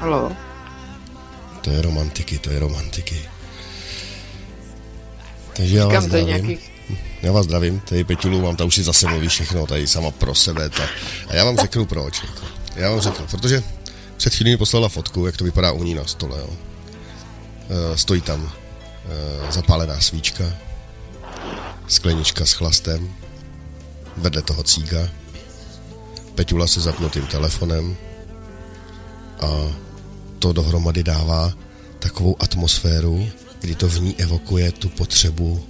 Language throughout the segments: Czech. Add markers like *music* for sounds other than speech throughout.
Halo. To je romantiky, to je romantiky. Takže já vás Říkám, zdravím. nějakých Já vás zdravím, tady Peťulu, mám ta už si zase mluví všechno, tady sama pro sebe. Ta. A já vám řeknu proč. Jako. Já vám řeknu, protože před chvílí mi poslala fotku, jak to vypadá u ní na stole. Jo. E, stojí tam e, zapálená svíčka, sklenička s chlastem, vedle toho cíga, Peťula se zapnutým telefonem a to dohromady dává takovou atmosféru, kdy to v ní evokuje tu potřebu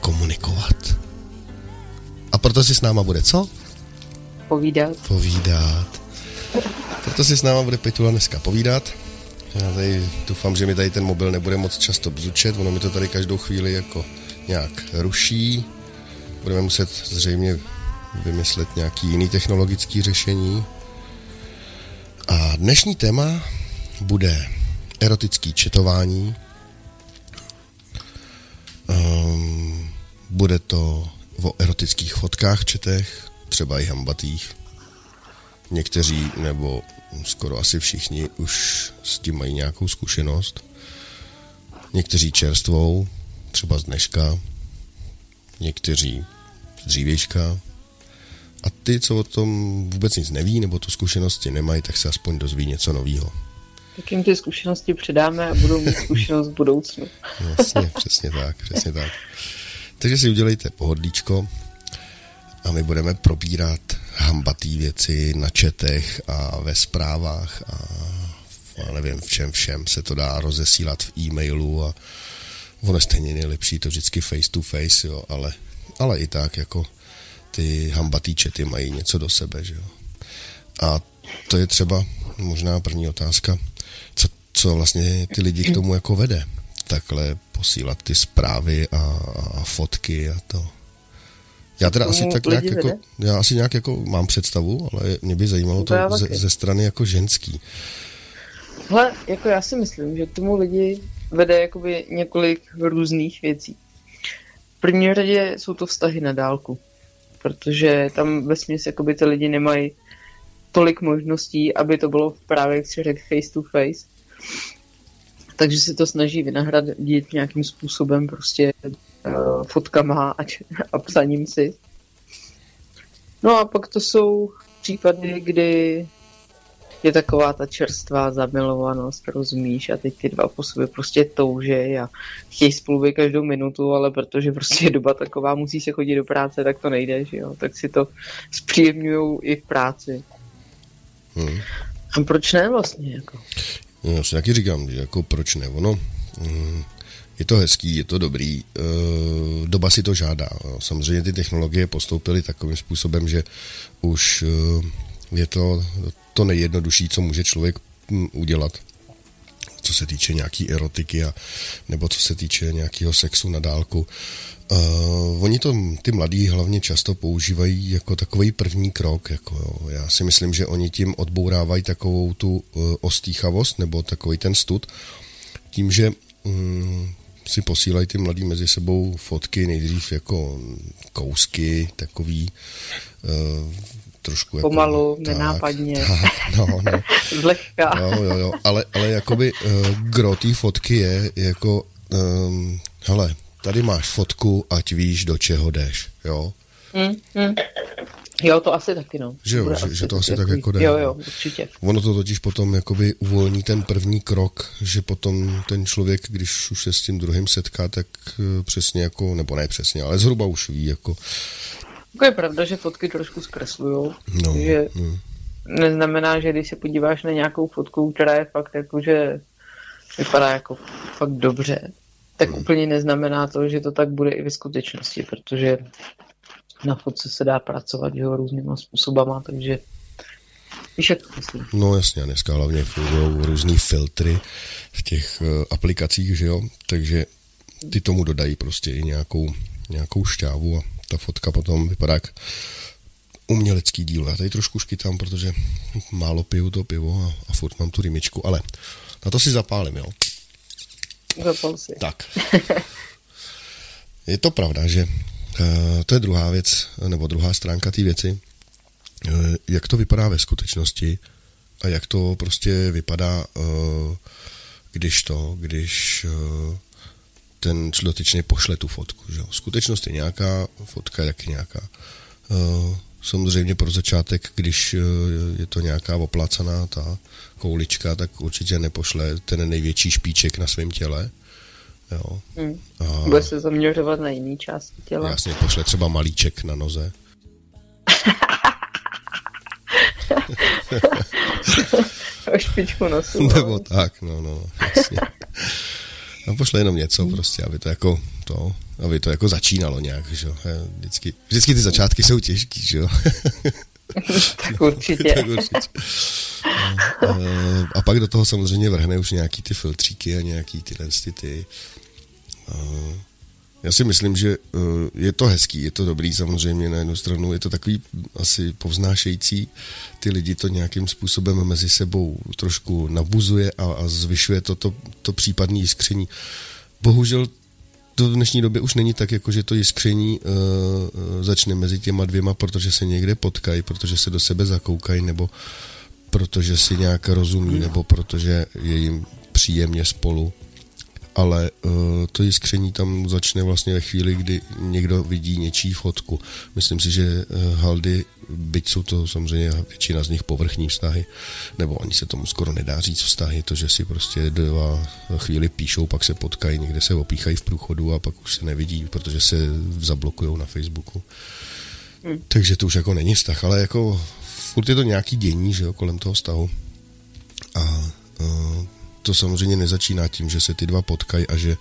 komunikovat. A proto si s náma bude co? povídat. Povídat. Proto si s náma bude Petula dneska povídat. Já tady doufám, že mi tady ten mobil nebude moc často bzučet, ono mi to tady každou chvíli jako nějak ruší. Budeme muset zřejmě vymyslet nějaký jiný technologický řešení. A dnešní téma bude erotický četování. Um, bude to o erotických fotkách četech, třeba i hambatých. Někteří, nebo skoro asi všichni, už s tím mají nějakou zkušenost. Někteří čerstvou, třeba z dneška. Někteří z dřívějška. A ty, co o tom vůbec nic neví, nebo tu zkušenosti nemají, tak se aspoň dozví něco nového. Tak jim ty zkušenosti předáme a budou mít zkušenost v budoucnu. Jasně, přesně tak, přesně tak. Takže si udělejte pohodlíčko a my budeme probírat hambatý věci na četech a ve zprávách a já nevím v čem všem se to dá rozesílat v e-mailu a ono stejně nejlepší to vždycky face to face, jo, ale, ale i tak jako ty hambatý čety mají něco do sebe, že jo. A to je třeba možná první otázka, co, vlastně ty lidi k tomu jako vede, takhle posílat ty zprávy a, a fotky a to. Já teda asi tak nějak jako, já asi nějak jako mám představu, ale mě by zajímalo to, to ze, ze strany jako ženský. Hele, jako já si myslím, že tomu lidi vede jakoby několik různých věcí. V první řadě jsou to vztahy na dálku, protože tam ve směs jakoby ty lidi nemají tolik možností, aby to bylo právě, jak si řekl, face to face. Takže si to snaží vynahradit nějakým způsobem prostě uh, fotkama a, č- a psaním si. No a pak to jsou případy, kdy je taková ta čerstvá zamilovanost, rozumíš, a teď ty dva po sobě prostě toužej a chtějí spolu být každou minutu, ale protože prostě je doba taková, musí se chodit do práce, tak to nejde, že jo, tak si to zpříjemňujou i v práci. Hmm. A proč ne vlastně, jako? No, Já si taky říkám, že jako proč ne, ono, mm, je to hezký, je to dobrý, e, doba si to žádá. jo. Samozřejmě ty technologie postoupily takovým způsobem, že už e, je to to nejjednodušší, co může člověk mm, udělat, co se týče nějaký erotiky a, nebo co se týče nějakého sexu na dálku. Uh, oni to, ty mladí hlavně často používají jako takový první krok. Jako jo. Já si myslím, že oni tím odbourávají takovou tu uh, ostýchavost nebo takový ten stud, tím, že um, si posílají ty mladí mezi sebou fotky, nejdřív jako kousky, takový uh, trošku jako, Pomalu, tak, nenápadně. Tak, no, no. *laughs* Zlehka. Jo, jo, jo, ale, ale jakoby uh, gro té fotky je jako, um, hele, tady máš fotku, ať víš, do čeho jdeš, jo? Mm, mm. Jo, to asi taky, no. Že jo, Bude že- že to asi tak jako jde, Jo, no. jo, určitě. Ono to totiž potom jakoby uvolní ten první krok, že potom ten člověk, když už se s tím druhým setká, tak uh, přesně jako, nebo ne přesně, ale zhruba už ví, jako, Jako je pravda, že fotky trošku zkreslujou, no, že no, neznamená, že když se podíváš na nějakou fotku, která je fakt jako, že vypadá jako fakt dobře, tak Hmm. úplně neznamená to, že to tak bude i ve skutečnosti, protože na fotce se dá pracovat že jo, různýma způsobama, takže víš, jak to myslím. no jasně, a dneska hlavně fungují různý filtry v těch uh, aplikacích, že jo, takže ty tomu dodají prostě i nějakou, nějakou šťávu a ta fotka potom vypadá jak umělecký díl. Já tady trošku škytám, protože málo piju to pivo a, a furt mám tu rýmičku, ale na to si zapálím, jo. Zapal si. Tak. Je to pravda, že uh, to je druhá věc, nebo druhá stránka té věci. Uh, jak to vypadá ve skutečnosti, a jak to prostě vypadá, uh, když to, když uh, ten dotyčný pošle tu fotku. Že? Skutečnost je nějaká, fotka jak nějaká. Uh, samozřejmě pro začátek, když je to nějaká oplácaná ta koulička, tak určitě nepošle ten největší špíček na svém těle. Jo. Hmm. A Bude se zaměřovat na jiný části těla. Jasně, pošle třeba malíček na noze. *laughs* o špičku nosu. Nebo tak, no, no, jasně. *laughs* A pošle jenom něco prostě, aby to jako to, aby to jako začínalo nějak, že jo. Vždycky, vždycky ty začátky jsou těžký, že jo. *laughs* tak určitě. *laughs* tak určitě. A, a pak do toho samozřejmě vrhne už nějaký ty filtříky a nějaký tyhle ty, ty a, já si myslím, že uh, je to hezký, je to dobrý samozřejmě na jednu stranu, je to takový asi povznášející, ty lidi to nějakým způsobem mezi sebou trošku nabuzuje a, a zvyšuje to, to, to případné jiskření. Bohužel to v dnešní době už není tak, jako že to jiskření uh, začne mezi těma dvěma, protože se někde potkají, protože se do sebe zakoukají, nebo protože si nějak rozumí, nebo protože je jim příjemně spolu ale uh, to jiskření tam začne vlastně ve chvíli, kdy někdo vidí něčí fotku. Myslím si, že uh, haldy, byť jsou to samozřejmě většina z nich povrchní vztahy, nebo ani se tomu skoro nedá říct vztahy, to, že si prostě dva chvíli píšou, pak se potkají, někde se opíchají v průchodu a pak už se nevidí, protože se zablokují na Facebooku. Hmm. Takže to už jako není vztah, ale jako furt je to nějaký dění, že jo, kolem toho vztahu. A uh, to samozřejmě nezačíná tím, že se ty dva potkají a že,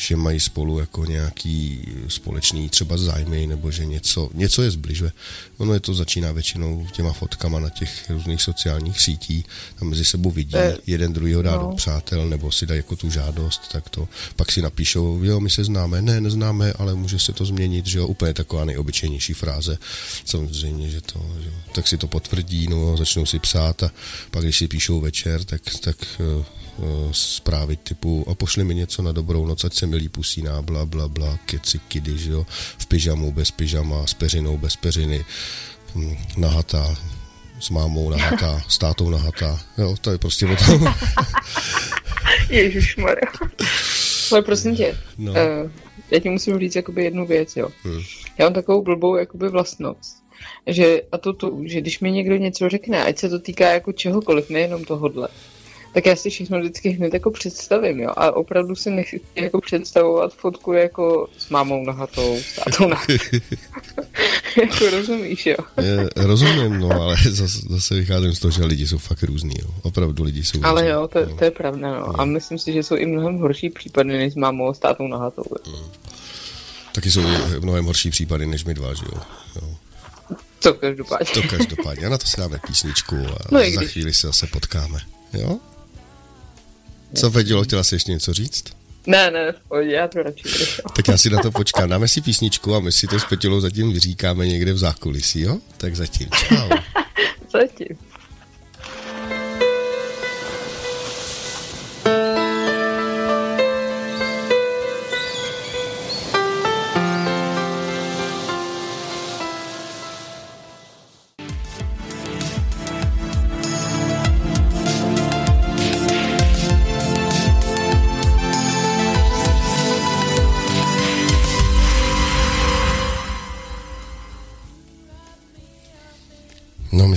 že mají spolu jako nějaký společný třeba zájmy nebo že něco, něco je zbližuje. Ono je to začíná většinou těma fotkama na těch různých sociálních sítí, tam mezi sebou vidí, je, jeden druhýho dá no. do přátel nebo si dají jako tu žádost, tak to pak si napíšou, jo, my se známe, ne, neznáme, ale může se to změnit, že jo, úplně taková nejobyčejnější fráze, samozřejmě, že to, že, tak si to potvrdí, no, začnou si psát a pak, když si píšou večer, tak, tak eh, Eh, zprávy typu a pošli mi něco na dobrou noc, ať se mi líp usíná, bla, bla, bla, keci, kidy, že jo, v pyžamu, bez pyžama, s peřinou, bez peřiny, hm, nahatá, s mámou nahatá, s tátou nahatá, jo, to je prostě o tom. *laughs* Ježišmarja. Ale prosím tě, no. uh, já ti musím říct jakoby jednu věc, jo. Hmm. Já mám takovou blbou jakoby vlastnost, že a to tu, že když mi někdo něco řekne, ať se to týká jako čehokoliv, nejenom tohodle, tak já si všechno vždycky hned jako představím, jo. A opravdu si nechci jako představovat fotku jako s mámou nahatou, s tátou *laughs* jako rozumíš, jo. Je, rozumím, no, ale zase, zase vycházím z toho, že lidi jsou fakt různý, jo. Opravdu lidi jsou Ale různý, jo, to, no. to je pravda, no. no. A myslím si, že jsou i mnohem horší případy, než s mámou a s tátou nahatou. Jo. Mm. Taky jsou mnohem horší případy, než my dva, že jo. jo. To každopádně. To každopádně. A na to si dáme písničku a no za chvíli se zase potkáme. Jo? Co, Vedilo, chtěla jsi ještě něco říct? Ne, ne, já to radši Tak já si na to počkám. Dáme si písničku a my si to s Petilou zatím vyříkáme někde v zákulisí, jo? Tak zatím. Čau. *laughs* zatím.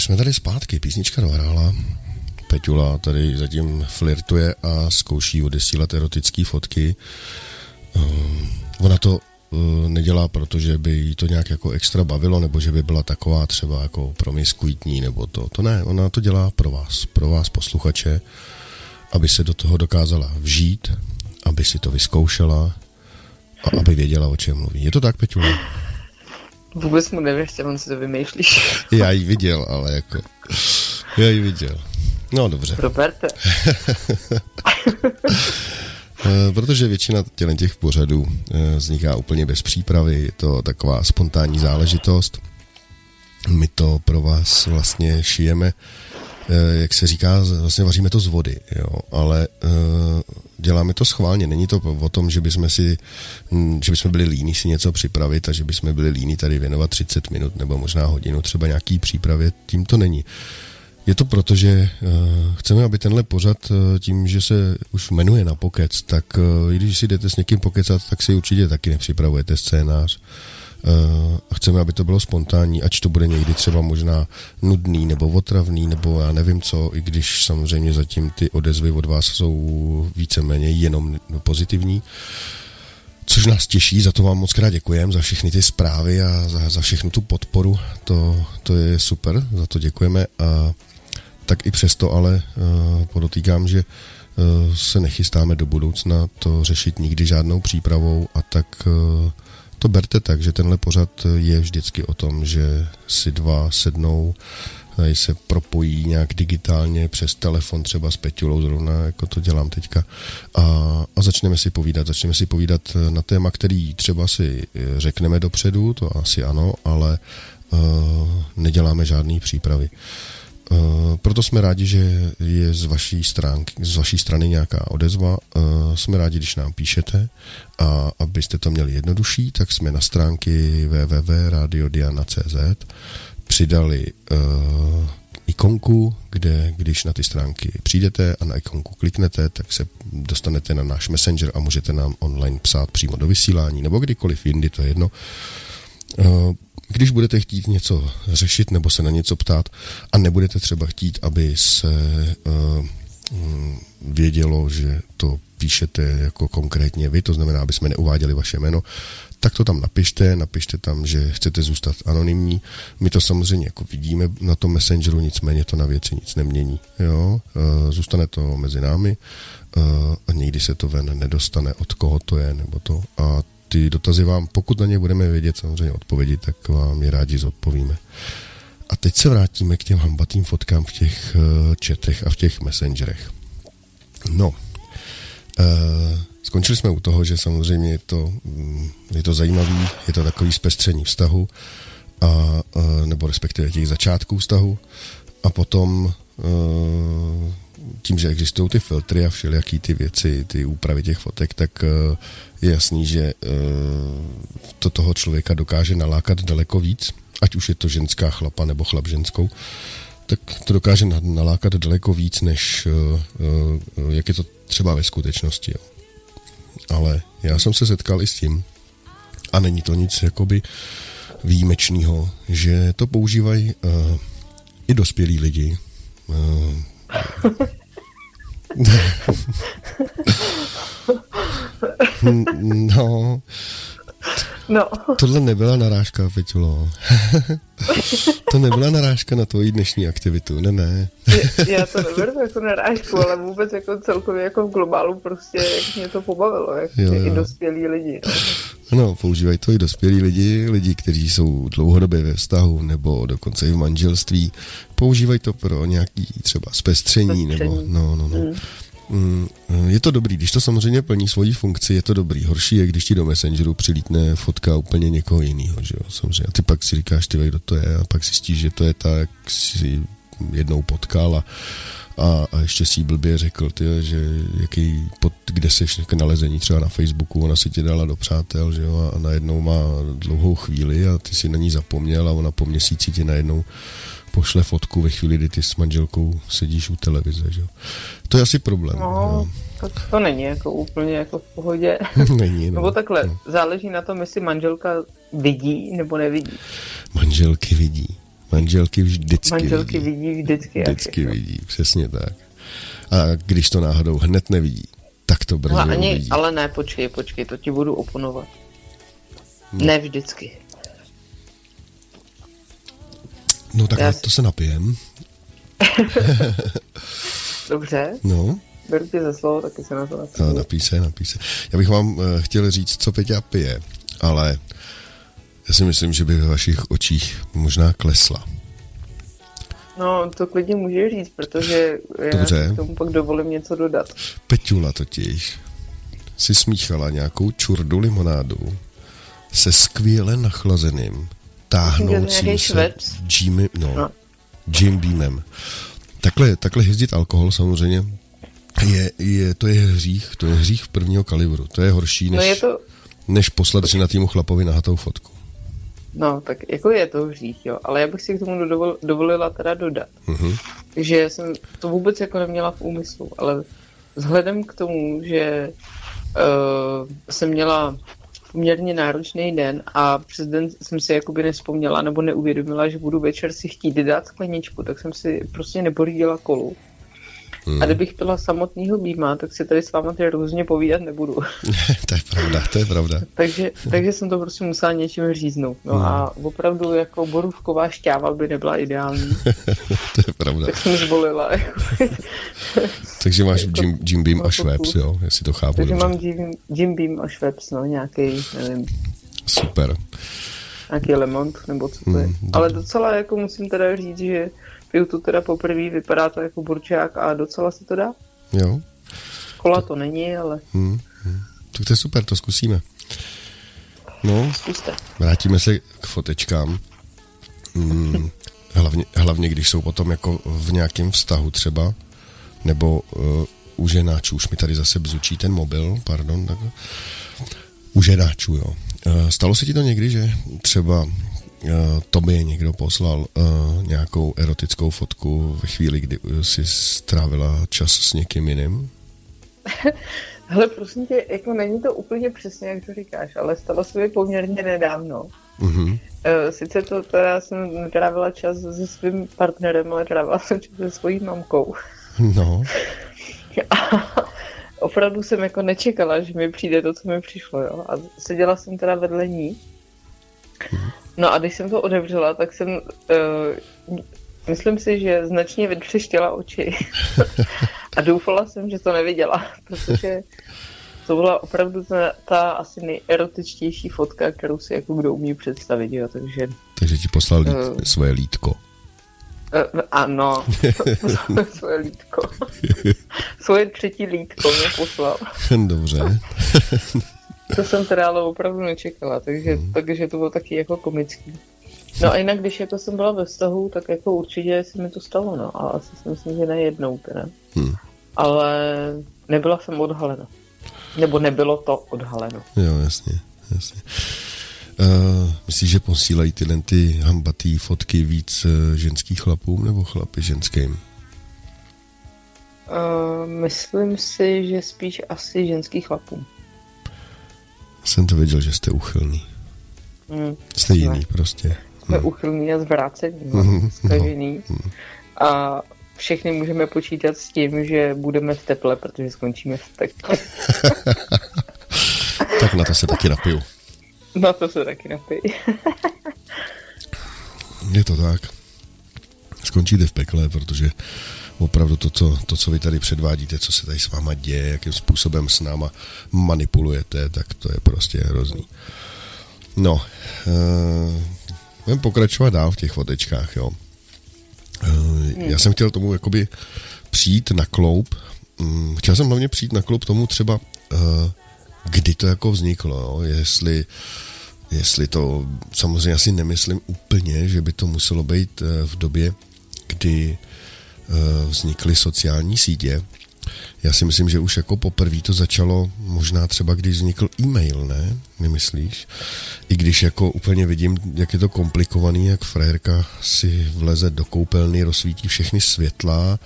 Jsme tady zpátky, písnička dohrála. Peťula tady zatím flirtuje a zkouší odesílat erotické fotky. Um, ona to uh, nedělá, protože by jí to nějak jako extra bavilo, nebo že by byla taková třeba jako promiskuitní, nebo to. To ne, ona to dělá pro vás, pro vás posluchače, aby se do toho dokázala vžít, aby si to vyzkoušela a aby věděla, o čem mluví. Je to tak, Peťula? Vůbec mu nevěřte, on si to vymýšlíš. *laughs* Já ji viděl, ale jako... Já ji viděl. No dobře. Roberte. *laughs* Eh, protože většina tělen těch pořadů eh, vzniká úplně bez přípravy, je to taková spontánní záležitost. My to pro vás vlastně šijeme Eh, jak se říká, vlastně vaříme to z vody, jo, ale uh, děláme to schválně. Není to o tom, že bychom si, hm, že bychom byli líní si něco připravit a že bychom byli líní tady věnovat 30 minut nebo možná hodinu třeba nějaký přípravě. Tím to není. Je to proto, že uh, chceme, aby tenhle pořad tím, že se už jmenuje na pokec, tak uh, když si jdete s někým pokecat, tak si určitě taky nepřipravujete scénář. Uh, chceme, aby to bylo spontánní, ať to bude někdy třeba možná nudný nebo otravný, nebo já nevím co, i když samozřejmě zatím ty odezvy od vás jsou víceméně jenom pozitivní. Což nás těší, za to vám moc krát děkujeme, za všechny ty zprávy a za, za všechnu tu podporu, to, to je super, za to děkujeme a tak i přesto ale uh, podotýkám, že uh, se nechystáme do budoucna to řešit nikdy žádnou přípravou a tak uh, to berte tak, že tenhle pořad je vždycky o tom, že si dva sednou, se propojí nějak digitálně přes telefon třeba s Peťulou zrovna, jako to dělám teďka a, a začneme si povídat, začneme si povídat na téma, který třeba si řekneme dopředu, to asi ano, ale uh, neděláme žádné přípravy. Uh, Eh, proto jsme rádi, že je z vaší, stránky, z vaší strany nějaká odezva. Uh, jsme rádi, když nám píšete a abyste to měli jednodušší, tak jsme na stránky www.radiodiana.cz přidali uh, ikonku, kde když na ty stránky přijdete a na ikonku kliknete, tak se dostanete na náš messenger a můžete nám online psát přímo do vysílání nebo kdykoliv jindy, to je jedno. Když budete chtít něco řešit nebo se na něco ptát a nebudete třeba chtít, aby se uh, vědělo, že to píšete jako konkrétně vy, to znamená, aby jsme neuváděli vaše jméno, tak to tam napište, napište tam, že chcete zůstat anonymní. My to samozřejmě jako vidíme na tom messengeru, nicméně to na věci nic nemění. Jo? Uh, zůstane to mezi námi uh, a někdy se to ven nedostane, od koho to je, nebo to. A ty dotazy vám, pokud na ně budeme vědět samozřejmě odpovědi, tak vám je rádi zodpovíme. A teď se vrátíme k těm hambatým fotkám v těch uh, četech a v těch messengerech. No, uh, skončili jsme u toho, že samozřejmě je to, um, je to zajímavý, je to takový zpestření vztahu, a, uh, nebo respektive těch začátků vztahu, a potom tím, že existují ty filtry a všelijaký ty věci, ty úpravy těch fotek, tak uh, je jasný, že eh, to toho člověka dokáže nalákat daleko víc, ať už je to ženská chlapa nebo chlap ženskou, tak to dokáže nalákat daleko víc, než eh, eh, jak je to třeba ve skutečnosti. Ale já jsem se setkal i s tím, a není to nic jakoby výjimečného, že to používají i dospělí lidi. Uh, *laughs* No. No. Tohle nebyla narážka, Peťulo. *laughs* to nebyla narážka na tvoji dnešní aktivitu, ne, ne. Já to neberu jako narážku, ale vůbec jako celkově jako v globálu prostě, jak mě to pobavilo, jak jo, jo. i dospělí lidi. No. Ano, používají to i dospělí lidi, lidi, kteří jsou dlouhodobě ve vztahu nebo dokonce i v manželství. Používají to pro nějaký třeba zpestření, zpestření. nebo no, no, no. Mm. Mm, je to dobrý, když to samozřejmě plní svoji funkci, je to dobrý. Horší je, když ti do Messengeru přilítne fotka úplně někoho jiného, že jo, samozřejmě. A ty pak si říkáš, ty kdo to je, a pak si stíš, že to je tak, si jednou potkal a, a, a ještě si blbě řekl, ty, že jaký, pod, kde jsi nalezení třeba na Facebooku, ona si tě dala do přátel, že jo, a najednou má dlouhou chvíli a ty si na ní zapomněl a ona po měsíci ti najednou pošle fotku ve chvíli, kdy ty s manželkou sedíš u televize, že To je asi problém. No, to, to není jako úplně jako v pohodě. *laughs* není, no. Nebo takhle, no. záleží na tom, jestli manželka vidí nebo nevidí. Manželky vidí. Manželky vždycky Manželky vidí. vidí vždycky. Vždycky vidí, přesně tak. A když to náhodou hned nevidí, tak to brzy no, ani, uvidí. Ale ne, počkej, počkej, to ti budu oponovat. No. Ne vždycky. No tak Já... to se napijem. *laughs* Dobře. No. Beru tě za slovo, taky se na to napiju. No, napí se, napí se. Já bych vám uh, chtěl říct, co Peťa pije, ale já si myslím, že by ve vašich očích možná klesla. No, to klidně může říct, protože Dobře. já k tomu pak dovolím něco dodat. Peťula totiž si smíchala nějakou čurdu limonádu se skvěle nachlazeným táhnoucím se Jimmy, no, no. Jim Beamem. Takhle, takhle jezdit alkohol samozřejmě je, je, to je hřích, to je hřích prvního kalibru. To je horší, no než, no je to... než poslat týmu chlapovi nahatou fotku. No, tak jako je to hřích, jo, ale já bych si k tomu dovol, dovolila teda dodat, uh-huh. že jsem to vůbec jako neměla v úmyslu, ale vzhledem k tomu, že uh, jsem měla poměrně náročný den a přes den jsem si jakoby nespomněla nebo neuvědomila, že budu večer si chtít dát skleničku, tak jsem si prostě nepořídila kolu. Hmm. A kdybych byla samotného býma, tak si tady s váma ty různě povídat nebudu. *laughs* to je pravda, to je pravda. takže, takže jsem to prostě musela něčím říznout. No hmm. a opravdu jako borůvková šťáva by nebyla ideální. *laughs* to je pravda. Tak jsem zvolila. Jako, *laughs* takže máš jako, Jim, Jim Beam a Schweppes, jo, jestli to chápu Takže dobře. mám Jim, Jim Beam a Schweppes, no, nějaký, nevím. Super. Nějaký lemont, nebo co to je. Hmm, Ale docela jako musím teda říct, že piju to teda poprvé, vypadá to jako burčák a docela se to dá. Jo. Kola to není, ale... Hmm, hmm. Tak to je super, to zkusíme. No, Zkuste. vrátíme se k fotečkám. Hmm, hlavně, hlavně, když jsou potom jako v nějakém vztahu třeba, nebo uh, u ženáčů, už mi tady zase bzučí ten mobil, pardon, tak, u ženáčů, jo. Uh, stalo se ti to někdy, že třeba tobě někdo poslal uh, nějakou erotickou fotku ve chvíli, kdy jsi strávila čas s někým jiným? *laughs* Hele, prosím tě, jako není to úplně přesně, jak to říkáš, ale stalo se mi poměrně nedávno. Uh, sice to teda jsem netrávila čas se svým partnerem, ale trávila jsem čas se svojí mamkou. No. *laughs* A opravdu jsem jako nečekala, že mi přijde to, co mi přišlo, jo. A seděla jsem teda vedle ní. No a když jsem to otevřela, tak jsem, uh, myslím si, že značně vytřeštěla oči. *laughs* a doufala jsem, že to neviděla, protože to byla opravdu ta, ta asi nejerotičtější fotka, kterou si jako kdo umí představit, jo, takže... Takže ti poslal lít, uh, svoje lítko. Uh, ano, *laughs* svoje lítko. *laughs* svoje třetí lítko mě poslal. Dobře. To jsem teda ale opravdu nečekala, takže, hmm. takže to bylo taky jako komický. No a jinak, když jako jsem byla ve vztahu, tak jako určitě se mi to stalo, no. A asi si myslím, že nejednou teda. Hmm. Ale nebyla jsem odhalena. Nebo nebylo to odhaleno. Jo, jasně, jasně. Uh, myslíš, že posílají tyhle ty hambatý fotky víc uh, ženských chlapům nebo chlapy ženským? Uh, myslím si, že spíš asi ženský chlapům. Jsem to věděl, že jste uchylný. Mm, jste jiný ne. prostě. Jsme mm. uchylný a zvrácený, no, mm, skažený. No. Mm. A všechny můžeme počítat s tím, že budeme v teple, protože skončíme v teple. *laughs* tak na to se taky napiju. Na to se taky napiju. Je to tak. Skončíte v pekle, protože opravdu to co, to, co vy tady předvádíte, co se tady s váma děje, jakým způsobem s náma manipulujete, tak to je prostě hrozný. No, uh, pokračovat dál v těch fotečkách, jo. Uh, já jsem chtěl tomu jakoby přijít na kloup, um, chtěl jsem hlavně přijít na kloup tomu třeba, uh, kdy to jako vzniklo, jo? jestli jestli to, samozřejmě asi nemyslím úplně, že by to muselo být v době, kdy vznikly sociální sítě. Já si myslím, že už jako poprvé to začalo možná třeba, když vznikl e-mail, ne? Nemyslíš? I když jako úplně vidím, jak je to komplikovaný, jak frajerka si vleze do koupelny, rozsvítí všechny světla,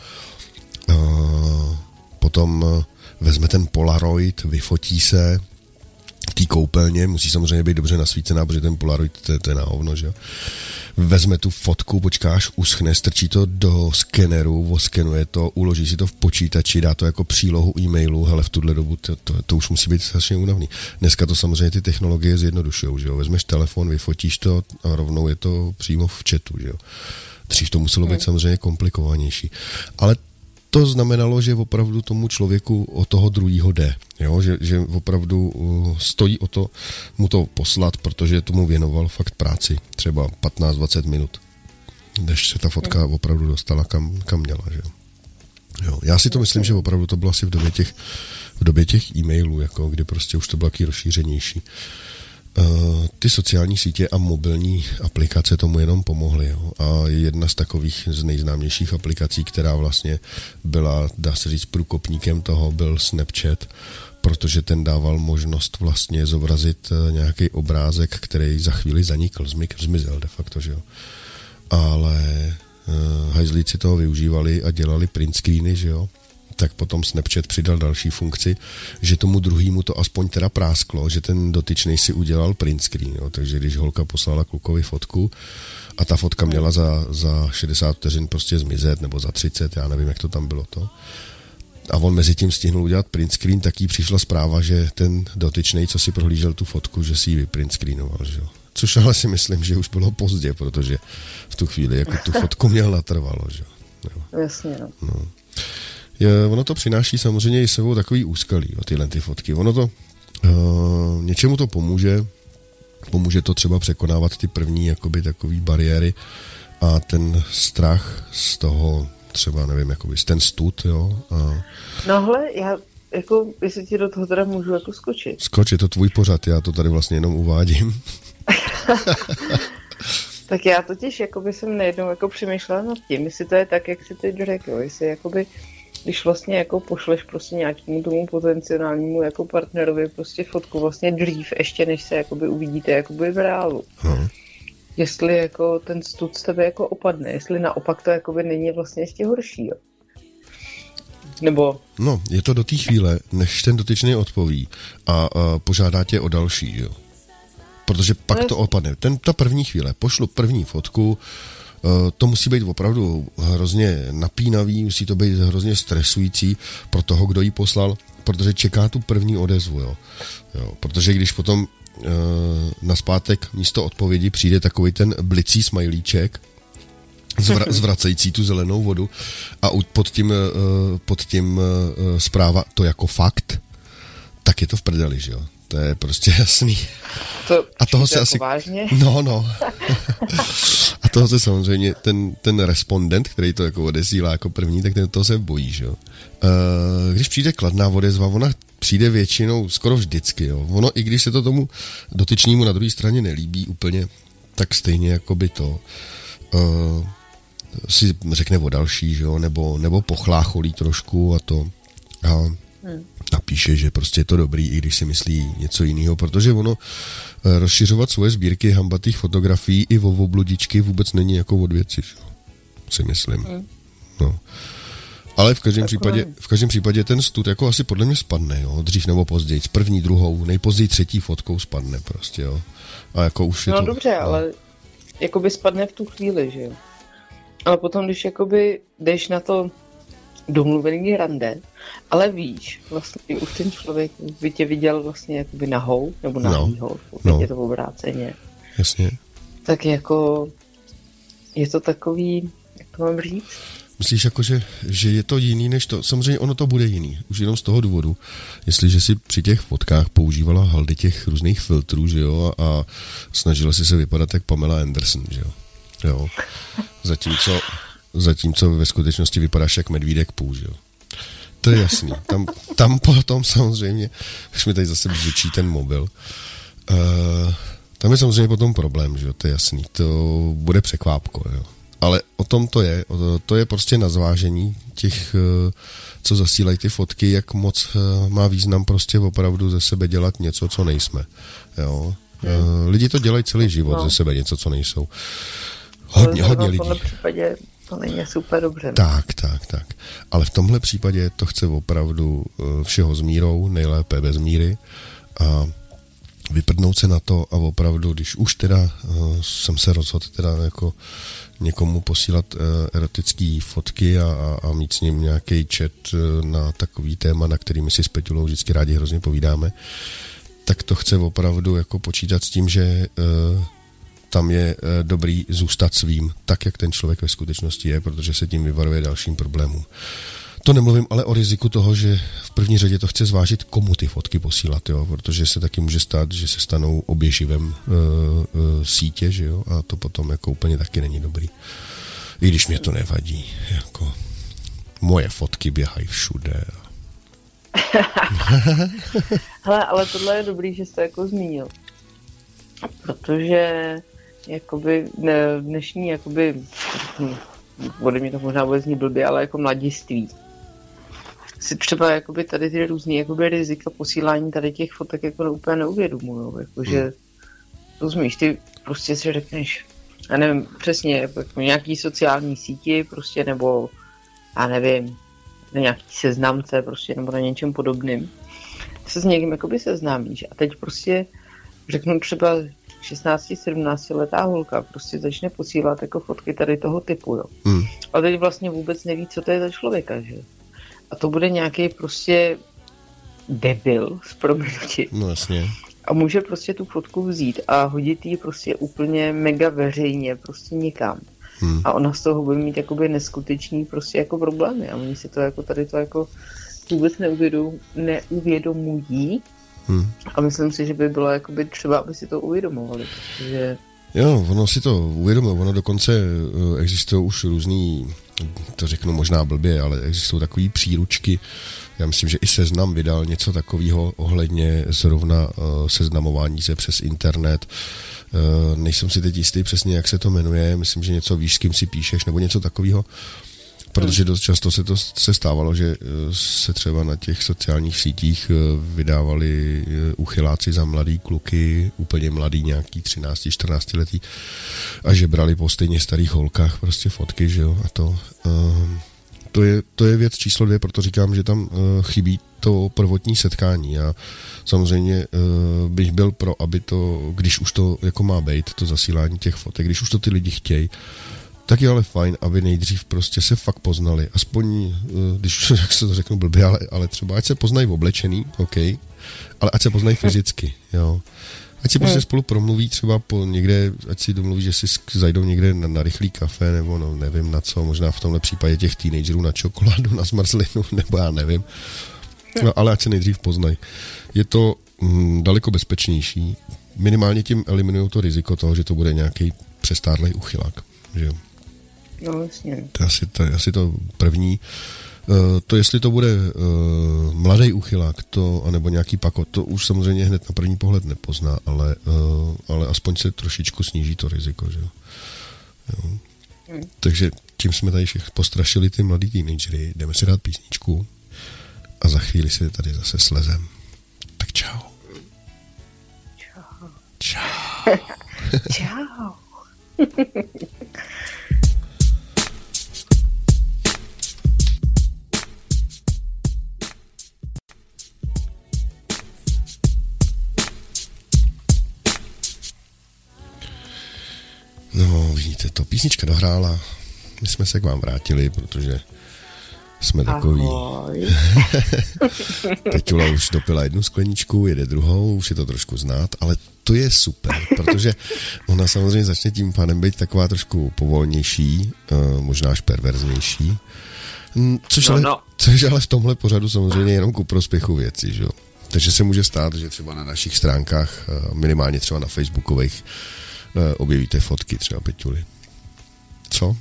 potom eh, vezme ten Polaroid, vyfotí se, té koupelně, musí samozřejmě být dobře nasvícená, protože ten Polaroid to, to je na hovno, že jo vezme tu fotku, počkáš, uschne, strčí to do skeneru, oskenuje to, uloží si to v počítači, dá to jako přílohu e-mailu, ale v tuhle dobu to, to, to už musí být strašně únavný. Dneska to samozřejmě ty technologie zjednodušují, že jo, vezmeš telefon, vyfotíš to a rovnou je to přímo v chatu, že jo. Dřív to muselo být hmm. samozřejmě komplikovanější. Ale to znamenalo, že opravdu tomu člověku o toho druhého jde. Jo? Že, že opravdu uh, stojí o to mu to poslat, protože tomu věnoval fakt práci, třeba 15-20 minut, než se ta fotka opravdu dostala kam, kam měla. Že? Jo. Já si to myslím, že opravdu to bylo asi v době těch, v době těch e-mailů, jako, kdy prostě už to bylo taky rozšířenější. Ty sociální sítě a mobilní aplikace tomu jenom pomohly. Jo. A jedna z takových z nejznámějších aplikací, která vlastně byla, dá se říct, průkopníkem toho, byl Snapchat, protože ten dával možnost vlastně zobrazit eh, nějaký obrázek, který za chvíli zanikl, zmizel de facto, že jo. Ale uh, hajzlíci toho využívali a dělali print screeny, že jo tak potom Snapchat přidal další funkci, že tomu druhému to aspoň teda prásklo, že ten dotyčný si udělal print screen, jo. takže když holka poslala klukovi fotku a ta fotka měla za, za 60 vteřin prostě zmizet, nebo za 30, já nevím, jak to tam bylo to, a on mezi tím stihnul udělat print screen, tak jí přišla zpráva, že ten dotyčný, co si prohlížel tu fotku, že si ji vyprint screenoval, že jo. Což ale si myslím, že už bylo pozdě, protože v tu chvíli jako tu fotku měl natrvalo, že jo. Jasně, no. no je, ono to přináší samozřejmě i sebou takový úskalí, o tyhle ty fotky. Ono to, uh, něčemu to pomůže, pomůže to třeba překonávat ty první jakoby takový bariéry a ten strach z toho třeba, nevím, jakoby ten stud, jo. A... No hle, já jako, jestli ti do toho teda můžu jako skočit. Skočit, to tvůj pořad, já to tady vlastně jenom uvádím. *laughs* tak já totiž jakoby jsem nejednou jako přemýšlela nad tím, jestli to je tak, jak si teď řekl, jestli jakoby když vlastně jako pošleš prostě nějakému tomu potenciálnímu jako partnerovi prostě fotku vlastně dřív, ještě než se jakoby uvidíte jakoby v reálu. Hmm. Jestli jako ten stud z tebe jako opadne, jestli naopak to jakoby není vlastně ještě horší, jo. Nebo... No, je to do té chvíle, než ten dotyčný odpoví a, a požádá tě o další, jo. Protože pak no, to opadne. Ten, ta první chvíle, pošlu první fotku, Eh, to musí být opravdu hrozně napínavý, musí to být hrozně stresující pro toho, kdo ji poslal, protože čeká tu první odezvu, jo. jo protože když potom uh, na zpátek místo odpovědi přijde takový ten blicí smajlíček, zvra, *laughs* zvracející tu zelenou vodu a pod tím, uh, pod tím zpráva to jako fakt, tak je to v prdeli, že jo. To je prostě jasný. To a toho se jako asi... Vážně? No, no. *laughs* toho se samozřejmě, ten, ten respondent, který to jako odesílá jako první, tak ten toho se bojí, že jo. Uh, když přijde kladná odezva, ona přijde většinou skoro vždycky, jo. Ono, i když se to tomu dotyčnímu na druhé straně nelíbí úplně, tak stejně jako by to uh, si řekne o další, že jo, nebo, nebo pochlácholí trošku a to. A hmm napíše, že prostě je to dobrý, i když si myslí něco jiného, protože ono eh, rozšiřovat svoje sbírky hambatých fotografií i o obludičky vůbec není jako od věci, si myslím. Hmm. No. Ale v každém, případě, v každém případě ten stud jako asi podle mě spadne, jo, dřív nebo později, s první, druhou, nejpozději třetí fotkou spadne prostě, jo. A jako už je no to... dobře, no. ale jakoby spadne v tu chvíli, že jo. Ale potom, když jakoby jdeš na to domluvený rande, ale víš, vlastně už ten člověk by tě viděl vlastně jakoby nahou, nebo nahýho, no. no. je to obráceně. Jasně. Tak jako je to takový, jak to mám říct? Myslíš jako, že, že je to jiný než to? Samozřejmě ono to bude jiný, už jenom z toho důvodu, jestliže si při těch fotkách používala haldy těch různých filtrů, že jo, a, a snažila si se vypadat jak Pamela Anderson, že jo. jo. Zatímco zatímco ve skutečnosti vypadáš jak medvídek půl, že jo. To je jasný. Tam, tam potom samozřejmě, když mi tady zase bzučí ten mobil, uh, tam je samozřejmě potom problém, že jo, to je jasný. To bude překvápko, jo. Ale o tom to je. To je prostě na zvážení těch, uh, co zasílají ty fotky, jak moc uh, má význam prostě opravdu ze sebe dělat něco, co nejsme. Jo. Uh, lidi to dělají celý život no. ze sebe něco, co nejsou. Hodně, hodně lidí. V případě to není super dobře. Tak, tak, tak. Ale v tomhle případě to chce opravdu eh, všeho s mírou, nejlépe bez míry a vyprdnout se na to a opravdu, když už teda uh, jsem se rozhodl teda jako někomu posílat uh, erotické fotky a, a, a mít s ním nějaký chat uh, na takový téma, na který my si s Petulou vždycky rádi hrozně povídáme, tak to chce opravdu jako počítat s tím, že uh, tam je eh, dobrý zůstat svým, tak, jak ten člověk ve skutečnosti je, protože se tím vyvaruje dalším problémům. To nemluvím ale o riziku toho, že v první řadě to chce zvážit, komu ty fotky posílat, jo? protože se taky může stát, že se stanou oběživem uh, uh, sítě, že jo? a to potom jako úplně taky není dobrý. I když mě to nevadí, jako moje fotky běhají všude. *laughs* Hele, ale tohle je dobrý, že jste jako zmínil Protože jakoby dnešní jakoby, hm, ode mě to možná bude znít blbě, ale jako mladiství si třeba jakoby tady ty různé jakoby rizika posílání tady těch fotek jako úplně neuvědomují. Jakože, hmm. rozumíš, ty prostě si řekneš, já nevím, přesně, jako nějaký sociální síti, prostě, nebo, já nevím, na nějaký seznamce, prostě, nebo na něčem podobným, se s někým jakoby seznámíš a teď prostě řeknu třeba 16-17 letá holka prostě začne posílat jako fotky tady toho typu, jo. Hmm. A teď vlastně vůbec neví, co to je za člověka, že A to bude nějaký prostě debil z proměnutí. No jasně. A může prostě tu fotku vzít a hodit ji prostě úplně mega veřejně prostě někam. Hmm. A ona z toho bude mít jakoby neskutečný prostě jako problémy a oni si to jako tady to jako vůbec neuvědomují Hmm. A myslím si, že by bylo jakoby třeba, aby si to uvědomovali, protože... Jo, ono si to uvědomuje, ono dokonce eh, existují už různý, to řeknu možná blbě, ale existují takové příručky, já myslím, že i Seznam vydal něco takového ohledně zrovna uh, seznamování se přes internet. Uh, nejsem si teď jistý přesně, jak se to jmenuje, myslím, že něco víš, s kým si píšeš, nebo něco takového. Protože dost často se to se stávalo, že eh, se třeba na těch sociálních sítích eh, vydávali eh, uchyláci za mladý kluky, úplně mladý, nějaký 13, 14 letý a že brali po stejně starých holkách prostě fotky, že jo, a to, to, je, to je věc číslo dvě, proto říkám, že tam chybí to prvotní setkání. Já samozřejmě bych byl pro, aby to, když už to jako má být, to zasílání těch fotek, když už to ty lidi chtějí, tak je ale fajn, aby nejdřív prostě se fakt poznali. Aspoň, eh, když *laughs* jak se to řeknu blbě, ale, ale třeba ať se poznají v oblečený, OK, ale ať se poznají fyzicky, jo. Ať si prostě hmm. spolu promluví třeba po někde, ať si domluví, že si zajdou někde na, na rychlý kafe, nebo no, nevím na co, možná v tomhle případě těch teenagerů na čokoládu, *laughs* na zmrzlinu, nebo já nevím. No, ale ať se nejdřív poznají. Je to mm, daleko bezpečnější. Minimálně tím eliminují to riziko toho, že to bude nějaký přestárlej uchylák. Že jo? No, jasně. To je asi, to, je asi to první. Uh, to, jestli to bude uh, mladý uchylák, to, anebo nějaký pakot, to už samozřejmě hned na první pohled nepozná, ale, uh, ale aspoň se trošičku sníží to riziko, že jo. jo. Hmm. Takže tím jsme tady všech postrašili ty mladý teenagery, jdeme si dát písničku a za chvíli si tady zase slezem. Tak čau. Čau. Čau. *laughs* čau. *laughs* to, písnička dohrála, my jsme se k vám vrátili, protože jsme takový. *laughs* Peťula už dopila jednu skleničku, jede druhou, už je to trošku znát, ale to je super, protože ona samozřejmě začne tím pánem být taková trošku povolnější, uh, možná až perverznější, což, no, ale, no. což ale v tomhle pořadu samozřejmě jenom ku prospěchu věci, že jo. Takže se může stát, že třeba na našich stránkách, eh, minimálně třeba na facebookových, Eh, objevíte fotky třeba Peťuly. Co?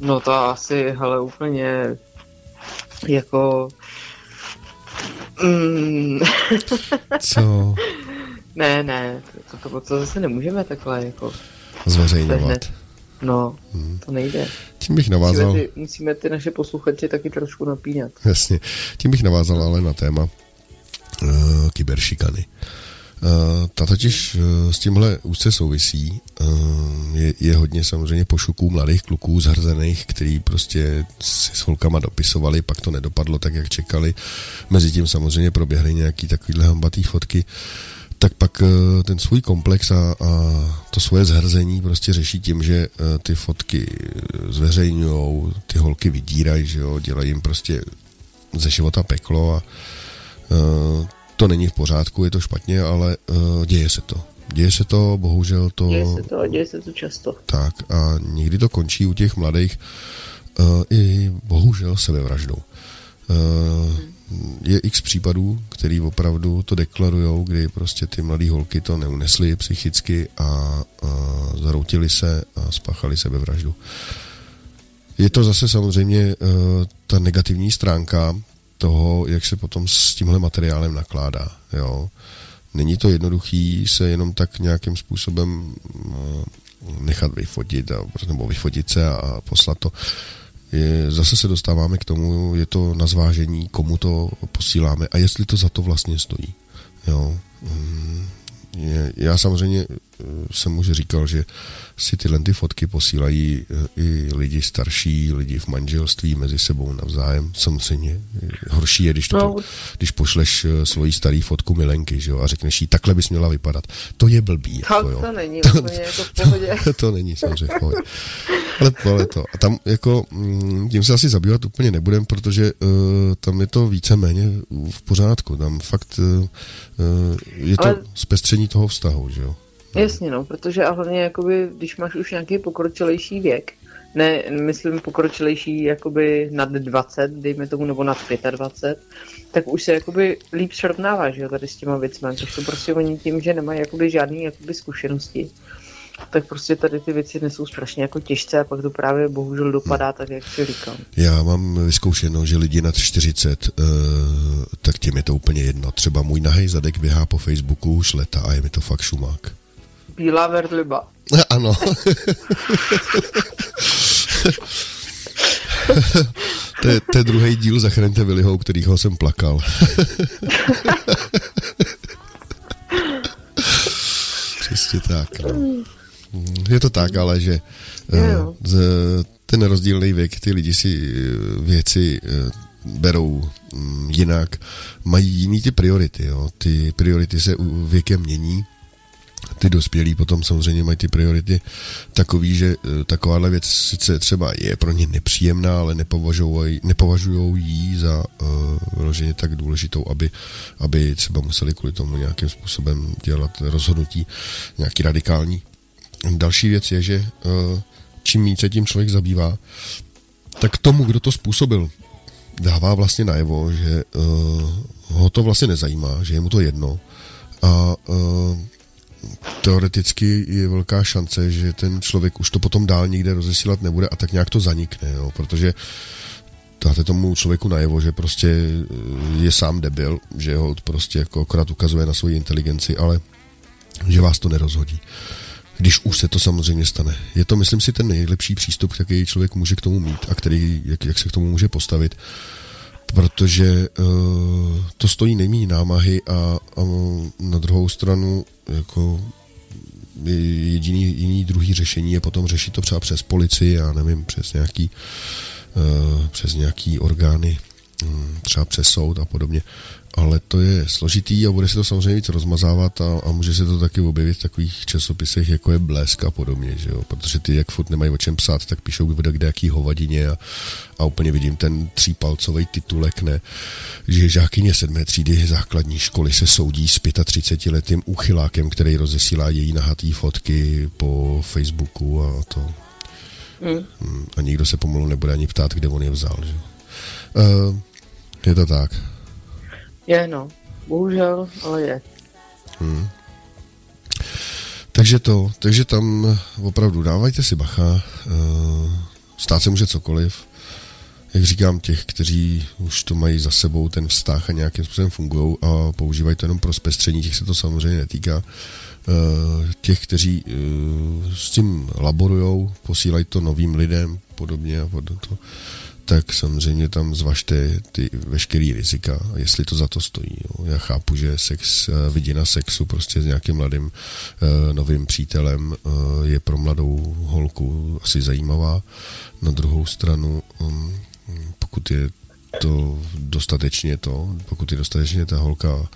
No to asi, hele, úplně jako... Mm. *laughs* Co? ne, ne, to, to, to zase nemůžeme takhle jako... Zveřejňovat. No, hmm. to nejde. Tím bych navázal... Musíme ty, musíme ty naše posluchače taky trošku napínat. Jasně. Tím bych navázal ale na téma uh, kyberšikany. Uh, ta totiž eh, s tímhle úzce souvisí. Eh, je, je hodně samozřejmě pošuků mladých kluků zhrzených, který prostě si s holkama dopisovali, pak to nedopadlo tak, jak čekali. Mezitím samozřejmě proběhly nějaký takovýhle hambatý fotky tak pak ten svůj komplex a, a to svoje zhrzení prostě řeší tím, že ty fotky zveřejňují, ty holky vydírají, že jo, dělají jim prostě ze života peklo a to není v pořádku, je to špatně, ale uh, děje se to. Děje se to, bohužel to... Děje se to a děje se to často. Tak a někdy to končí u těch mladých uh, i bohužel sebevraždou. Uh, je x případů, který opravdu to deklarujou, kdy prostě ty mladé holky to neunesly psychicky a, uh, zaroutili se a spáchali sebevraždu. Je to zase samozřejmě uh, ta negativní stránka toho, jak se potom s tímhle materiálem nakládá. Jo. není to jednoduchý se jenom tak nějakým způsobem nechat vyfotit a, nebo vyfotit se a poslat to. Je, zase se dostáváme k tomu, je to na zvážení, komu to posíláme a jestli to za to vlastně stojí. Jo. Mm, je, já samozřejmě jsem už říkal, že si tyhle ty fotky posílají eh, i lidi starší, lidi v manželství mezi sebou navzájem. Samozřejmě horší je, když, to, no. když pošleš eh, svoji starý fotku milenky že jo, a řekneš jí, takhle bys měla vypadat. To je blbý. Jako, jo. to není to, úplně jako v pohodě. to, *laughs* to není samozřejmě v pohodě. Ale, ale to. A tam jako, mm, tím se asi zabývat úplně nebudem, protože uh, tam je to víceméně v pořádku. Tam fakt uh, je to ale... zpestření toho vztahu, že jo. Jasně, no, protože a hlavně, jakoby, když máš už nějaký pokročilejší věk, ne, myslím pokročilejší jakoby nad 20, dejme tomu, nebo nad 25, tak už se jakoby líp srovnává, že jo, tady s těma věcmi, když to prostě oni tím, že nemají jakoby žádný jakoby zkušenosti, tak prostě tady ty věci nesou strašně jako těžce a pak to právě bohužel dopadá hmm. tak, jak si říkám. Já mám vyzkoušeno, že lidi nad 40, uh, eh, tak těm je to úplně jedno. Třeba můj nahej zadek běhá po Facebooku už leta a je mi to fakt šumák. Bílá verliba. Ano. *laughs* to, je, to je druhý díl Zachraňte Viliho, kterýho jsem plakal. *laughs* Přesně tak. No. Je to tak, ale že uh, ten rozdílný věk, ty lidi si eh, věci uh, berou um, jinak, mají jiný ty priority. Jo. Ty priority se věkem mění ty dospělí potom samozřejmě mají ty priority takový, že e, takováhle věc sice třeba je pro ně nepříjemná, ale nepovažují, ji za uh, vyloženě tak důležitou, aby, aby třeba museli kvůli tomu nějakým způsobem dělat rozhodnutí nějaký radikální. Další věc je, že uh, čím více tím člověk zabývá, tak tomu, kdo to způsobil, dává vlastně najevo, že uh, ho to vlastně nezajímá, že je mu to jedno a uh, teoreticky je velká šance, že ten člověk už to potom dál nikde rozesílat nebude a tak nějak to zanikne, jo, protože dáte tomu člověku najevo, že prostě eh, je sám debil, že ho prostě jako akorát ukazuje na svoji inteligenci, ale že vás to nerozhodí. Když už se to samozřejmě stane. Je to, myslím si, ten nejlepší přístup, který člověk může k tomu mít a který, jak, jak se k tomu může postavit protože uh, to stojí nejméně námahy a, a na druhou stranu jako jediný jiný druhý řešení je potom řešit to třeba přes policii, já nevím, přes nějaký, uh, přes nějaký orgány, um, třeba přes soud a podobně ale to je složitý a bude se to samozřejmě víc rozmazávat a, a může se to taky objevit v takových časopisech, jako je Blesk a podobně, že jo? protože ty, jak furt nemají o čem psát, tak píšou kde, kde jaký hovadině a, a úplně vidím ten třípalcový titulek, ne, že žákyně sedmé třídy základní školy se soudí s 35-letým úchylákem, který rozesílá její nahatý fotky po Facebooku a to. Mm. A nikdo se pomalu nebude ani ptát, kde on je vzal. Že? Uh, je to tak. Je, no. Bohužel, ale je. Hmm. Takže to, takže tam opravdu dávajte si bacha, uh, stát se může cokoliv. Jak říkám, těch, kteří už to mají za sebou, ten vztah a nějakým způsobem fungují a používají to jenom pro zpestření, těch se to samozřejmě netýká. Uh, těch, kteří s tím laborujou, posílají to novým lidem, podobně a to tak samozřejmě tam zvažte ty veškerý rizika, jestli to za to stojí. Jo. Já chápu, že sex, eh, vidina sexu prostě s nějakým mladým uh, novým přítelem uh, je pro mladou holku asi zajímavá. Na druhou stranu, um, pokud je to dostatečně to, pokud je dostatečně ta holka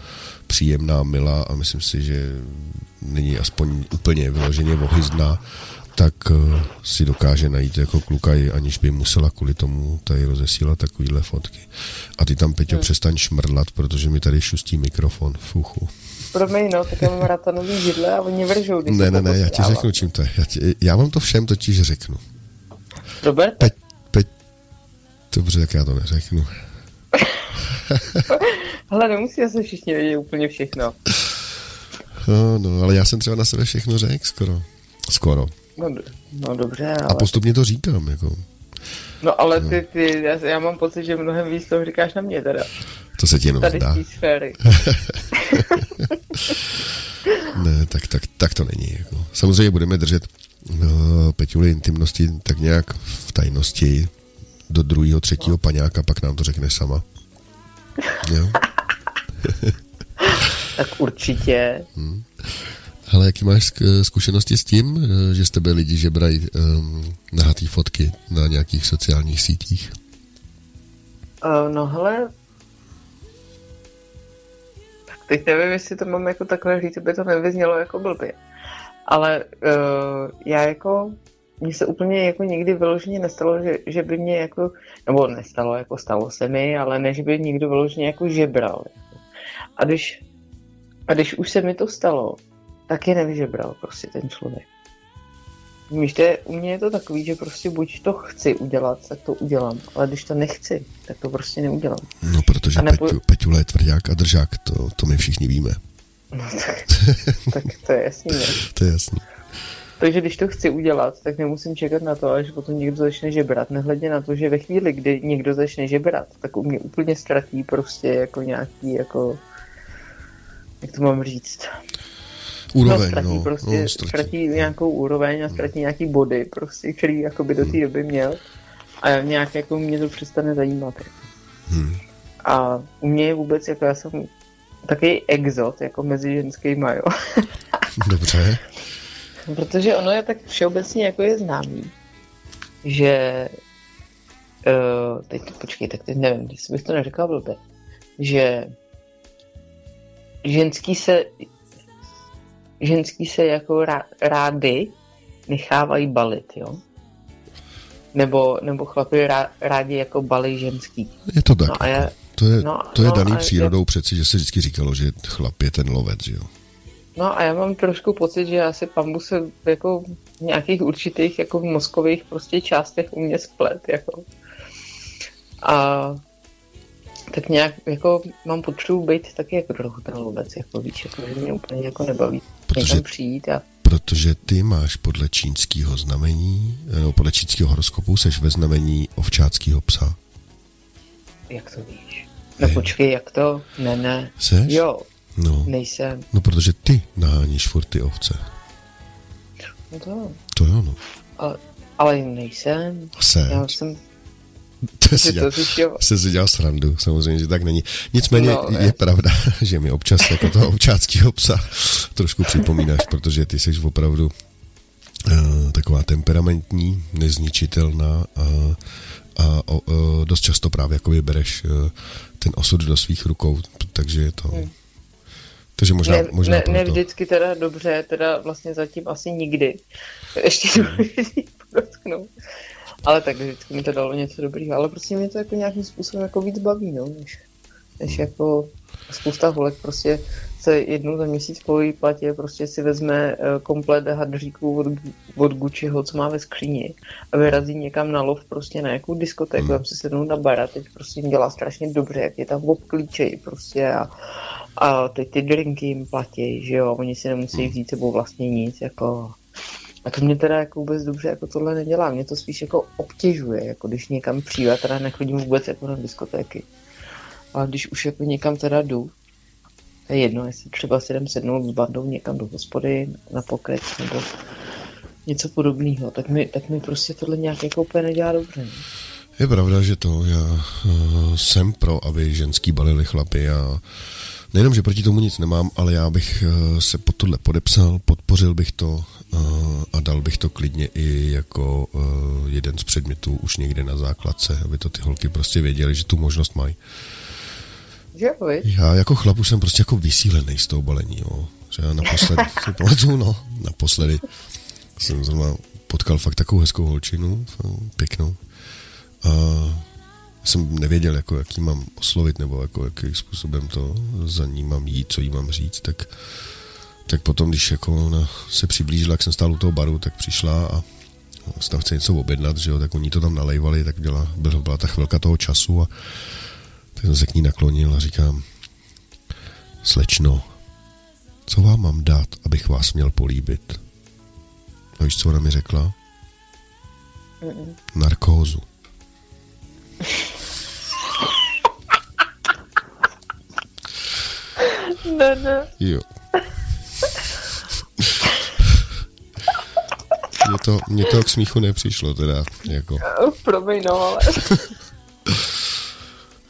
příjemná, milá a myslím si, že není aspoň úplně vyloženě vohyzná, tak uh, si dokáže najít jako kluka, aniž by musela kvůli tomu tady rozesílat takovýhle fotky. A ty tam, Peťo, hmm. přestaň šmrdlat, protože mi tady šustí mikrofon. Fuchu. Promiň, no, tak já mám ratanový židle a oni vržou. Ne, ne, ne, já ti řeknu, čím to je. Já, ti, já vám to všem totiž řeknu. Robert? Pe, pe, dobře, tak já to neřeknu. *laughs* Ale nemusí asi všichni vědět úplně všechno. No, no, ale já jsem třeba na sebe všechno řekl skoro. Skoro. No, no dobře, ale... A postupně to říkám, jako. No ale ty, ty já, já mám pocit, že mnohem víc toho říkáš na mě teda. To se ti jenom Tady zdá. sféry. *laughs* Ne, tak, tak, tak to není. Jako. Samozřejmě budeme držet no, Peťuli intimnosti tak nějak v tajnosti do druhého, třetího paňáka, pak nám to řekneš sama. Jo? *laughs* tak určitě. Hmm. Ale jaký máš zkušenosti s tím, eh, že z tebe lidi žebrají um, nahatý fotky na nějakých sociálních sítích? Uh, no hele, tak teď nevím, jestli to mám jako takhle říct, aby to nevyznělo jako blbě. Ale uh, já jako, mně se úplně jako nikdy vyloženě nestalo, že, že by mě jako, nebo nestalo, jako stalo se mi, ale ne, že by někdo vyloženě jako žebral. Jako. A když, a když už se mi to stalo, tak je nevyžebral prostě ten člověk. Víš, to je, u mě je to takový, že prostě buď to chci udělat, tak to udělám, ale když to nechci, tak to prostě neudělám. No, protože nebo... Peťu, Peťula je tvrdák a držák, to, to my všichni víme. No, tak, *laughs* tak to je jasný, ne? to je jasný. Takže když to chci udělat, tak nemusím čekat na to, až potom někdo začne žebrat. Nehledě na to, že ve chvíli, kdy někdo začne žebrat, tak u mě úplně ztratí prostě jako nějaký jako jak to mám říct, úroveň, no, ztratí no, prostě, no, ztratí. ztratí nějakou úroveň a ztratí nějaký body, prostě, který jakoby do té doby měl a nějak jako mě to přestane zajímat. Hmm. A u mě je vůbec, jako já jsem takový exot, jako mezi ženskýma, jo. *laughs* Dobře. Protože ono je tak všeobecně jako je známý, že uh, teď počkej, tak teď nevím, jestli bych to neřekl blbě, že ženský se ženský se jako rády nechávají balit, jo? Nebo, nebo chlapi rá, rádi jako balí ženský. Je to tak. No a já, to je, no, to je no, daný přírodou je, přeci, že se vždycky říkalo, že chlap je ten lovec, jo? No a já mám trošku pocit, že asi pambu se jako v nějakých určitých jako v mozkových prostě částech u mě splet, jako. A tak nějak jako mám potřebu být taky jako trochu ten lobec, jako víš, jako, že mě úplně jako nebaví protože, přijít a... Protože ty máš podle čínského znamení, nebo podle čínského horoskopu, seš ve znamení ovčáckého psa. Jak to víš? No počkej, jak to? Ne, ne. Seš? Jo. No. Nejsem. No protože ty naháníš furt ty ovce. No to To jo, no. Ale, ale nejsem. Seš. Já jsem *laughs* to si, dělal, jsi si dělal srandu, samozřejmě, že tak není. Nicméně no, je pravda, *laughs* že mi občas jako toho ovčáckého psa trošku připomínáš, protože ty jsi opravdu uh, taková temperamentní, nezničitelná a, a uh, dost často právě jako vybereš uh, ten osud do svých rukou, takže je to... Hmm. Takže možná, ne, možná ne, ne vždycky teda dobře, teda vlastně zatím asi nikdy. Ještě *laughs* to ale tak vždycky mi to dalo něco dobrýho, ale prostě mě to jako nějakým způsobem jako víc baví, no, než, než jako spousta holek prostě se jednou za měsíc po výplatě prostě si vezme eh, komplet hadříků od, od Gucciho, co má ve skříni a vyrazí někam na lov prostě na nějakou diskotéku, tam si sednou na bara, teď prostě jim dělá strašně dobře, jak je tam obklíčej prostě a, a teď ty drinky jim platí, že jo, oni si nemusí vzít sebou vlastně nic, jako a to mě teda jako vůbec dobře jako tohle nedělá. Mě to spíš jako obtěžuje, jako když někam přijdu, teda nechodím vůbec jako na diskotéky. Ale když už jako někam teda jdu, to je jedno, jestli třeba si jdem sednout s bandou někam do hospody, na pokec nebo něco podobného, tak mi, tak mi prostě tohle nějak jako úplně nedělá dobře. Ne? Je pravda, že to já uh, jsem pro, aby ženský balili chlapy a nejenom, že proti tomu nic nemám, ale já bych uh, se pod tohle podepsal, podpořil bych to a dal bych to klidně i jako uh, jeden z předmětů už někde na základce, aby to ty holky prostě věděly, že tu možnost mají. Já jako chlap už jsem prostě jako vysílený z toho balení, jo. Že já naposledy, *laughs* si pamatuju, no, naposledy jsem zrovna potkal fakt takovou hezkou holčinu, pěknou. A jsem nevěděl, jako, jaký mám oslovit, nebo jako, jakým způsobem to za ní mám jít, co jí mám říct, tak tak potom, když jako ona se přiblížila, jak jsem stál u toho baru, tak přišla a tam chce něco objednat, že jo, tak oni to tam nalejvali, tak byla, byla ta chvilka toho času a tak jsem se k ní naklonil a říkám, slečno, co vám mám dát, abych vás měl políbit? A víš, co ona mi řekla? Mm-mm. Narkózu. Ne, ne. Jo. Mě to, mě to k smíchu nepřišlo teda, jako. Promiň, no, ale...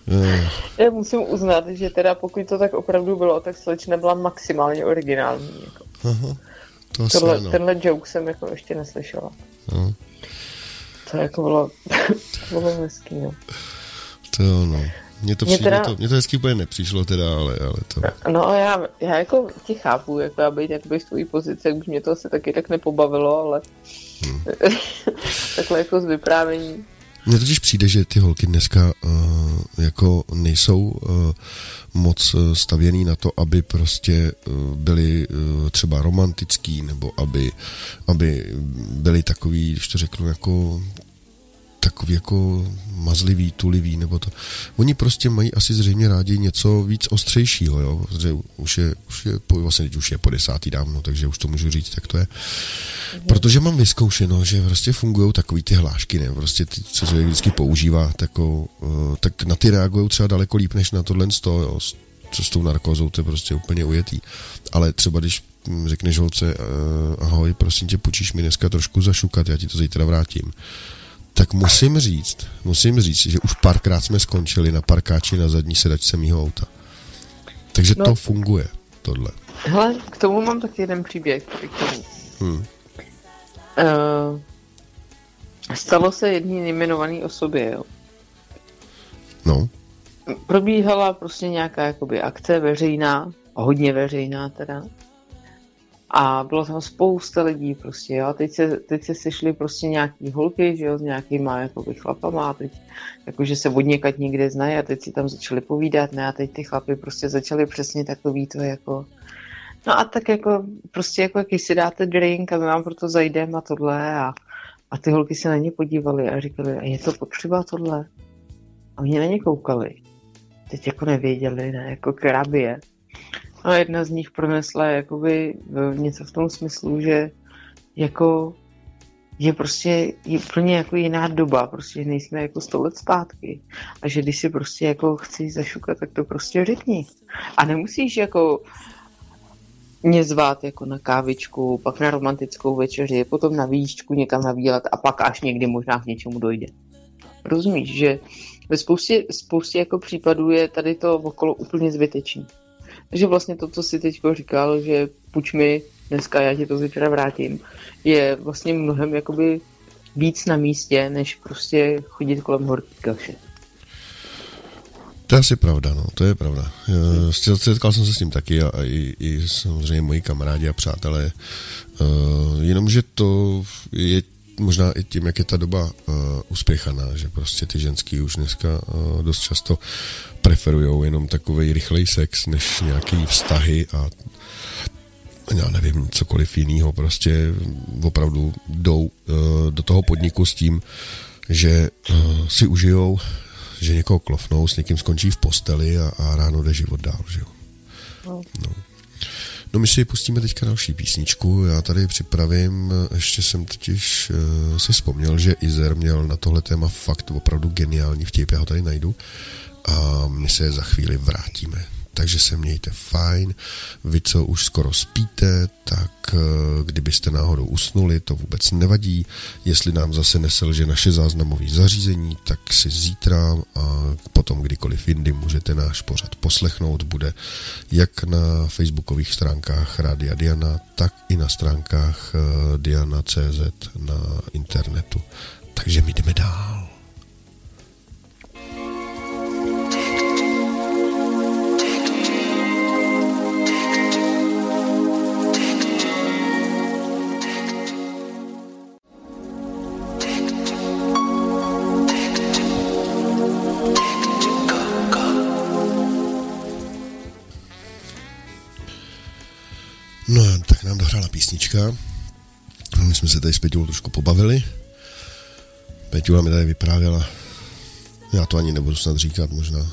Eh. Já musím uznat, že teda pokud to tak opravdu bylo, tak slečna byla maximálně originální. Jako. Aha, to Tohle, no. Tenhle joke jsem jako ještě neslyšela. Aha. To jako bylo, *laughs* to bylo hezký, no. To jo, no. Mně to, mě, teda, to, mě to hezky úplně nepřišlo teda, ale, ale to... No a já, já jako ti chápu, jako já být jakoby z tvojí pozice, už mě to asi taky tak nepobavilo, ale hmm. *laughs* takhle jako z vyprávění. Mně totiž přijde, že ty holky dneska uh, jako nejsou uh, moc stavěný na to, aby prostě uh, byly uh, třeba romantický, nebo aby, aby byly takový, když to řeknu, jako takový jako mazlivý, tulivý, nebo to. Oni prostě mají asi zřejmě rádi něco víc ostřejšího, jo, protože už je, už je, vlastně už je po desátý dávno, takže už to můžu říct, tak to je. Protože mám vyzkoušeno, že prostě fungují takový ty hlášky, ne, prostě ty, co se vždycky používá, tako, uh, tak na ty reagují třeba daleko líp, než na tohle sto, jo, co s tou narkózou, to je prostě úplně ujetý. Ale třeba když řekneš holce, uh, ahoj, prosím tě, počíš mi dneska trošku zašukat, já ti to zítra vrátím tak musím říct, musím říct, že už párkrát jsme skončili na parkáči na zadní sedačce mýho auta. Takže no, to funguje, tohle. Hele, k tomu mám taky jeden příběh. Hmm. Uh, stalo se jedný nejmenovaný osobě, jo. No. Probíhala prostě nějaká jakoby akce veřejná, hodně veřejná teda. A bylo tam spousta lidí prostě, jo. Teď se, teď se sešly prostě nějaký holky, že jo, s nějakýma jakoby chlapama a teď jakože se od někať někde znají a teď si tam začali povídat, ne, a teď ty chlapy prostě začaly přesně takový to jako No a tak jako prostě jako jaký si dáte drink a my vám proto zajdeme a tohle a, a ty holky se na ně podívaly a říkali, a je to potřeba tohle? A oni na ně koukali. Teď jako nevěděli, ne, jako krabě. A jedna z nich pronesla jakoby něco v tom smyslu, že jako je prostě je pro ně jako jiná doba, prostě nejsme jako sto let zpátky. A že když si prostě jako chci zašukat, tak to prostě řekni. A nemusíš jako mě zvát jako na kávičku, pak na romantickou večeři, potom na výšku někam navílat a pak až někdy možná k něčemu dojde. Rozumíš, že ve spoustě, spoustě jako případů je tady to okolo úplně zbytečný. Takže vlastně to, co si teď říkal, že půjč mi dneska, já ti to zítra vrátím, je vlastně mnohem jakoby víc na místě, než prostě chodit kolem horký kaše. To je asi pravda, no, to je pravda. Setkal jsem se s tím taky a, a i, i samozřejmě moji kamarádi a přátelé. Uh, jenomže to je možná i tím, jak je ta doba uh, uspěchaná, že prostě ty ženský už dneska uh, dost často preferují jenom takový rychlej sex, než nějaký vztahy a já nevím, cokoliv jiného, prostě opravdu jdou uh, do toho podniku s tím, že uh, si užijou, že někoho klofnou, s někým skončí v posteli a, a ráno jde život dál, že jo. No. No. My si pustíme teďka další písničku, já tady připravím, ještě jsem totiž uh, si vzpomněl, že Izer měl na tohle téma fakt opravdu geniální vtip, já ho tady najdu. A my se za chvíli vrátíme takže se mějte fajn. Vy, co už skoro spíte, tak eh, kdybyste náhodou usnuli, to vůbec nevadí. Jestli nám zase neselže naše záznamové zařízení, tak si zítra a potom kdykoliv jindy můžete náš pořad poslechnout. Bude jak na facebookových stránkách Rádia Diana, tak i na stránkách eh, Diana.cz na internetu. Takže my jdeme dál. Písnička. My jsme se tady s Peťou trošku pobavili. Peťula mi tady vyprávěla, já to ani nebudu snad říkat možná.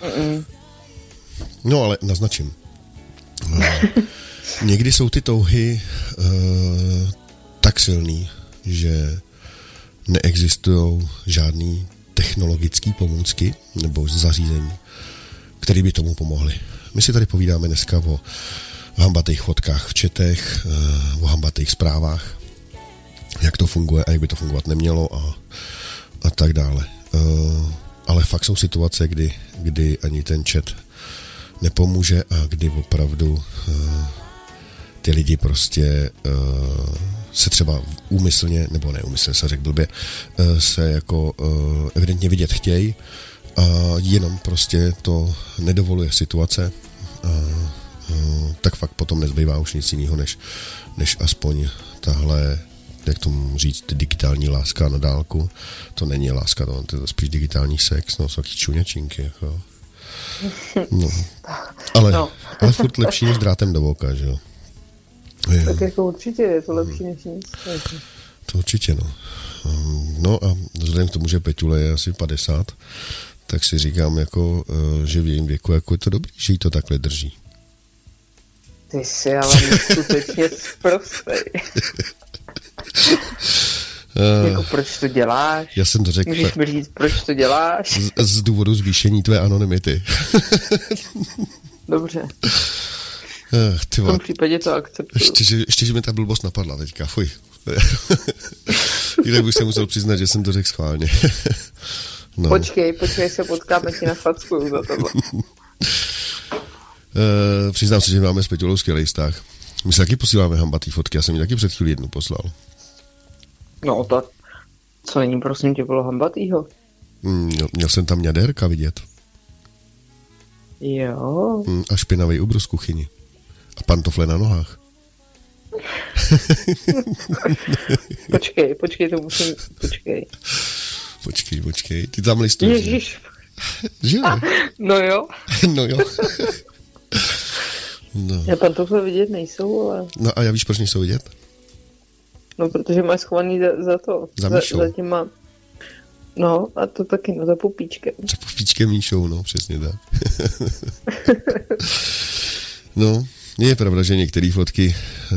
Mm-mm. No ale naznačím. No, *laughs* někdy jsou ty touhy uh, tak silný, že neexistují žádný technologický pomůcky nebo zařízení, které by tomu pomohly. My si tady povídáme dneska o hambatých fotkách v četech, eh, o hambatých zprávách. jak to funguje a jak by to fungovat nemělo a, a tak dále. Uh, ale fakt jsou situace, kdy, kdy ani ten chat nepomůže a kdy opravdu uh, ty lidi prostě se třeba úmyslně, nebo neúmyslně se řekl blbě, se jako evidentně vidět chtějí a jenom prostě to nedovoluje situace, tak fakt potom nezbývá už nic jiného, než, než aspoň tahle jak tomu říct, digitální láska na dálku. To není láska, to, to je spíš digitální sex, no, jsou taky čuněčinky, jako. No. *laughs* Ale, no. ale furt lepší než drátem do voka, že jo. Je. Tak jako určitě je to lepší než nic. To určitě, no. No a vzhledem k tomu, že Peťule je asi 50, tak si říkám, jako, eh, že v jejím věku jako je to dobrý, že jí to takhle drží. Ty jsi ale skutečně zprostej. Uh, jako proč to děláš? Já jsem to řekl. Můžeš mi říct, proč to děláš? Z, z důvodu zvýšení tvé anonymity. Dobře. Uh, ty v tom případě to akceptuju. Ještě, že, ještě, že mi ta blbost napadla teďka, fuj. *laughs* Jinak bych se musel přiznat, že jsem to řekl schválně. *laughs* no. Počkej, počkej, se potkáme ti na facku za tohle. *laughs* Uh, přiznám se, že máme s Peťulou skvělý vztah. My se taky posíláme hambatý fotky, já jsem mi taky před chvíli jednu poslal. No tak, co není prosím tě bylo hambatýho? Mm, měl jsem tam ňadérka vidět. Jo. Mm, a špinavý ubrus kuchyni. A pantofle na nohách. *laughs* počkej, počkej, to musím, počkej. Počkej, počkej, ty tam listuješ. Ježíš. Že jo? *laughs* No jo. *laughs* no jo. No. Já pantofle vidět nejsou, ale... No a já víš, proč nejsou vidět? No, protože máš schovaný za, za to. Za, za, za těma... No, a to taky, no, za pupíčkem. Za pupíčkem Míšou, no, přesně tak. *laughs* no, je pravda, že některé fotky, eh,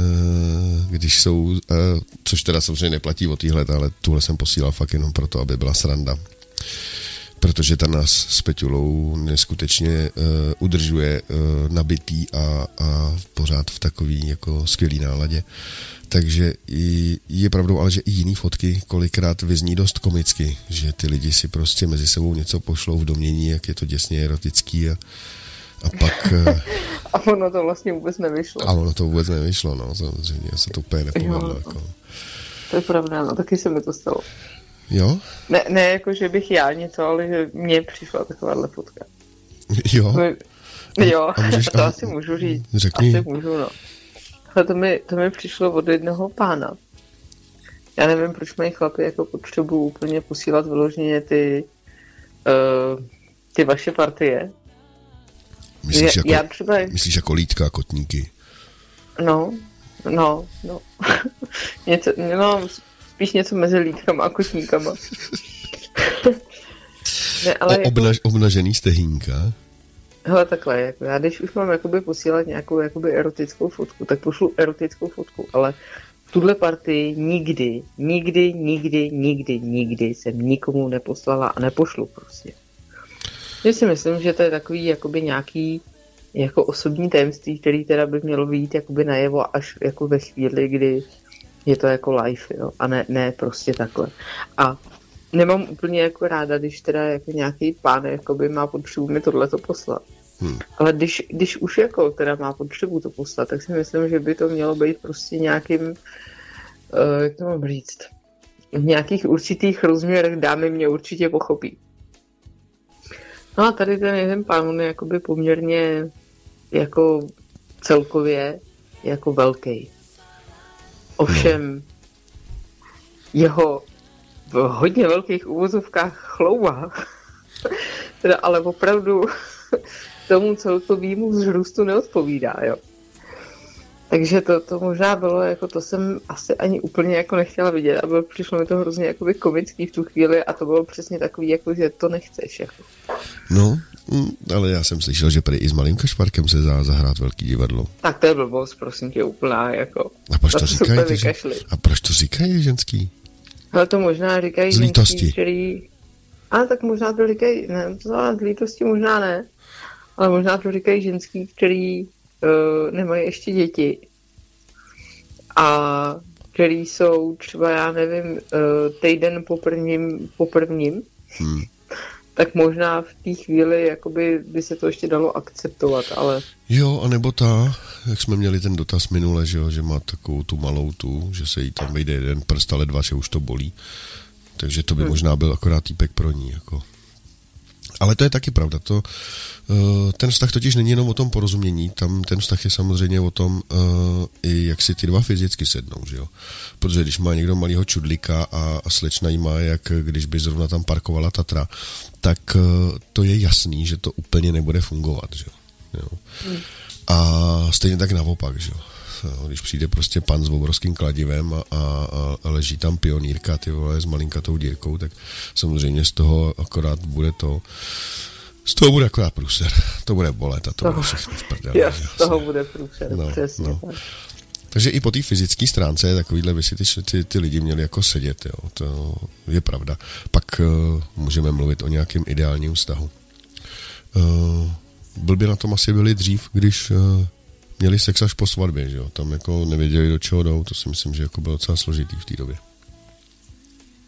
když jsou, eh, což teda samozřejmě neplatí o téhle, ale tuhle jsem posílal fakt jenom proto, aby byla sranda protože ta nás s Peťulou neskutečně uh, udržuje uh, nabitý a, a pořád v takový jako skvělý náladě. Takže i, je pravdou, ale že i jiný fotky kolikrát vyzní dost komicky, že ty lidi si prostě mezi sebou něco pošlou v domění, jak je to děsně erotický a, a pak... Eh, *laughs* a ono to vlastně vůbec nevyšlo. A ono to vůbec nevyšlo, no, samozřejmě, já se to úplně nepovedlo. Jako. To je pravda, no, taky se mi to stalo. Jo? Ne, ne jako, že bych já něco, ale že mně přišla takováhle fotka. Jo? My, jo, a můžeš, to a, asi můžu říct. Řekni. Asi můžu, no. Ale to mi, to mi přišlo od jednoho pána. Já nevím, proč mají chlapi jako potřebu úplně posílat vyloženě ty, uh, ty vaše partie. Myslíš, já, jako, já třeba... myslíš jako lítka kotníky? No, no, no. *laughs* něco, no, spíš něco mezi lítkama a kotníkama. ne, ale o, jako... obnaž, obnažený stehínka? Hele, takhle, jako já když už mám jakoby posílat nějakou jakoby erotickou fotku, tak pošlu erotickou fotku, ale tuhle partii nikdy, nikdy, nikdy, nikdy, nikdy jsem nikomu neposlala a nepošlu prostě. Já si myslím, že to je takový jakoby nějaký jako osobní tajemství, který teda by mělo být jakoby najevo až jako ve chvíli, kdy je to jako live, jo, a ne, ne prostě takhle. A nemám úplně jako ráda, když teda jako nějaký pán jakoby má potřebu mi tohle to poslat. Hmm. Ale když, když už jako teda má potřebu to poslat, tak si myslím, že by to mělo být prostě nějakým, uh, jak to mám říct, v nějakých určitých rozměrech dámy mě určitě pochopí. No a tady ten jeden pán, on je jakoby poměrně jako celkově jako velký. Ovšem, no. jeho v hodně velkých uvozovkách chlouba, *laughs* teda ale opravdu *laughs* tomu celkovému vzrůstu neodpovídá, jo. Takže to, to možná bylo, jako to jsem asi ani úplně jako nechtěla vidět a bylo, přišlo mi to hrozně jakoby komický v tu chvíli a to bylo přesně takový, jako že to nechceš. Jako. No, mm, ale já jsem slyšel, že prý i s malým kašparkem se dá zahrát velký divadlo. Tak to je blbost, prosím tě, úplná, jako. A proč to říkají? Ty, a proč to říkají ženský? Ale to možná říkají z lítosti. ženský, který... A tak možná to říkají, ne, to z lítosti možná ne, ale možná to říkají ženský, který uh, nemají ještě děti. A který jsou třeba, já nevím, eh, týden po prvním, po prvním hmm. Tak možná v té chvíli jakoby by se to ještě dalo akceptovat, ale... Jo, anebo ta, jak jsme měli ten dotaz minule, že, jo, že má takovou tu malou tu, že se jí tam vejde jeden prst, ale dva, že už to bolí. Takže to by hmm. možná byl akorát týpek pro ní. Jako. Ale to je taky pravda. To, eh, ten vztah totiž není jenom o tom porozumění, tam ten vztah je samozřejmě o tom, eh, i jak si ty dva fyzicky sednou, že jo. Protože když má někdo malého čudlíka a, a slečna jí má, jak když by zrovna tam parkovala Tatra, tak eh, to je jasný, že to úplně nebude fungovat, že jo. Hmm. A stejně tak naopak, že jo když přijde prostě pan s obrovským kladivem a, a, a leží tam pionýrka, ty vole, s malinkatou dírkou, tak samozřejmě z toho akorát bude to, z toho bude akorát průser. *laughs* To bude bolet a to bude všechno v prdele. Jo, z toho bude průser, no, přesně no. tak. Takže i po té fyzické stránce takovýhle by si ty, ty, ty lidi měli jako sedět, jo. to je pravda. Pak uh, můžeme mluvit o nějakém ideálním vztahu. Uh, blbě na tom asi byli dřív, když uh, měli sex až po svatbě, že jo? Tam jako nevěděli, do čeho jdou, to si myslím, že jako bylo docela složitý v té době.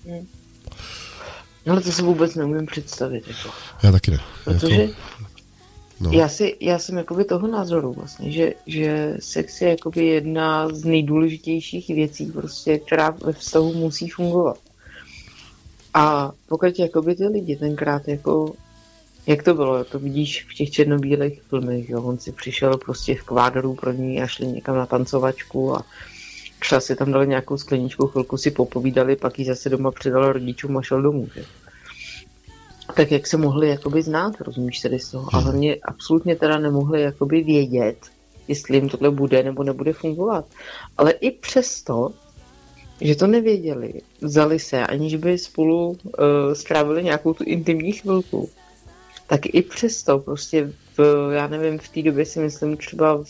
Hmm. Ale to se vůbec neumím představit. Jako. Já taky ne. Protože jako, no. já, si, já jsem jakoby toho názoru vlastně, že, že sex je jakoby jedna z nejdůležitějších věcí, prostě, která ve vztahu musí fungovat. A pokud jakoby ty lidi tenkrát jako jak to bylo? To vidíš v těch černobílých filmech, jo? On si přišel prostě v kvádoru pro ní a šli někam na tancovačku a třeba si tam dali nějakou skleničku, chvilku si popovídali, pak ji zase doma předal rodičům a šel domů, že? Tak jak se mohli jakoby znát, rozumíš tedy z toho? A hmm. hlavně absolutně teda nemohli jakoby vědět, jestli jim tohle bude nebo nebude fungovat. Ale i přesto, že to nevěděli, vzali se, aniž by spolu uh, strávili nějakou tu intimní chvilku, tak i přesto prostě v, já nevím, v té době si myslím třeba v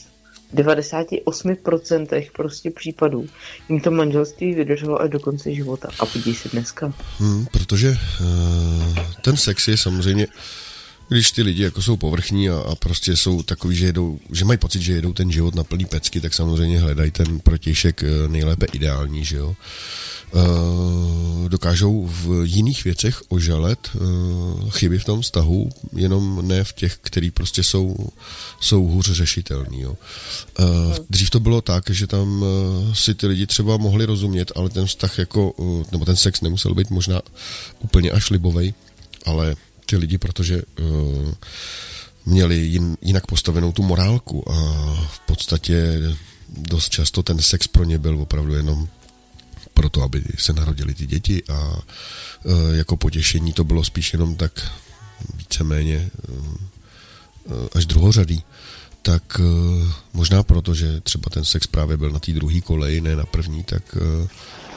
98% prostě případů jim to manželství vydrželo až do konce života. A podívej se dneska. Hmm, protože uh, ten sex je samozřejmě když ty lidi jako jsou povrchní a, a prostě jsou takový, že, jedou, že mají pocit, že jedou ten život na plný pecky, tak samozřejmě hledají ten protějšek eh, nejlépe ideální, že jo. Uh, dokážou v jiných věcech ožalet uh, chyby v tom vztahu, jenom ne v těch, který prostě jsou, jsou hůř řešitelný. Jo. Uh, dřív to bylo tak, že tam si ty lidi třeba mohli rozumět, ale ten vztah jako, nebo ten sex nemusel být možná úplně až libovej, ale ty lidi, protože měli jin, jinak postavenou tu morálku a v podstatě dost často ten sex pro ně byl opravdu jenom proto, aby se narodili ty děti a uh, jako potěšení to bylo spíš jenom tak víceméně uh, až druhořadý tak možná proto, že třeba ten sex právě byl na té druhé koleji, ne na první, tak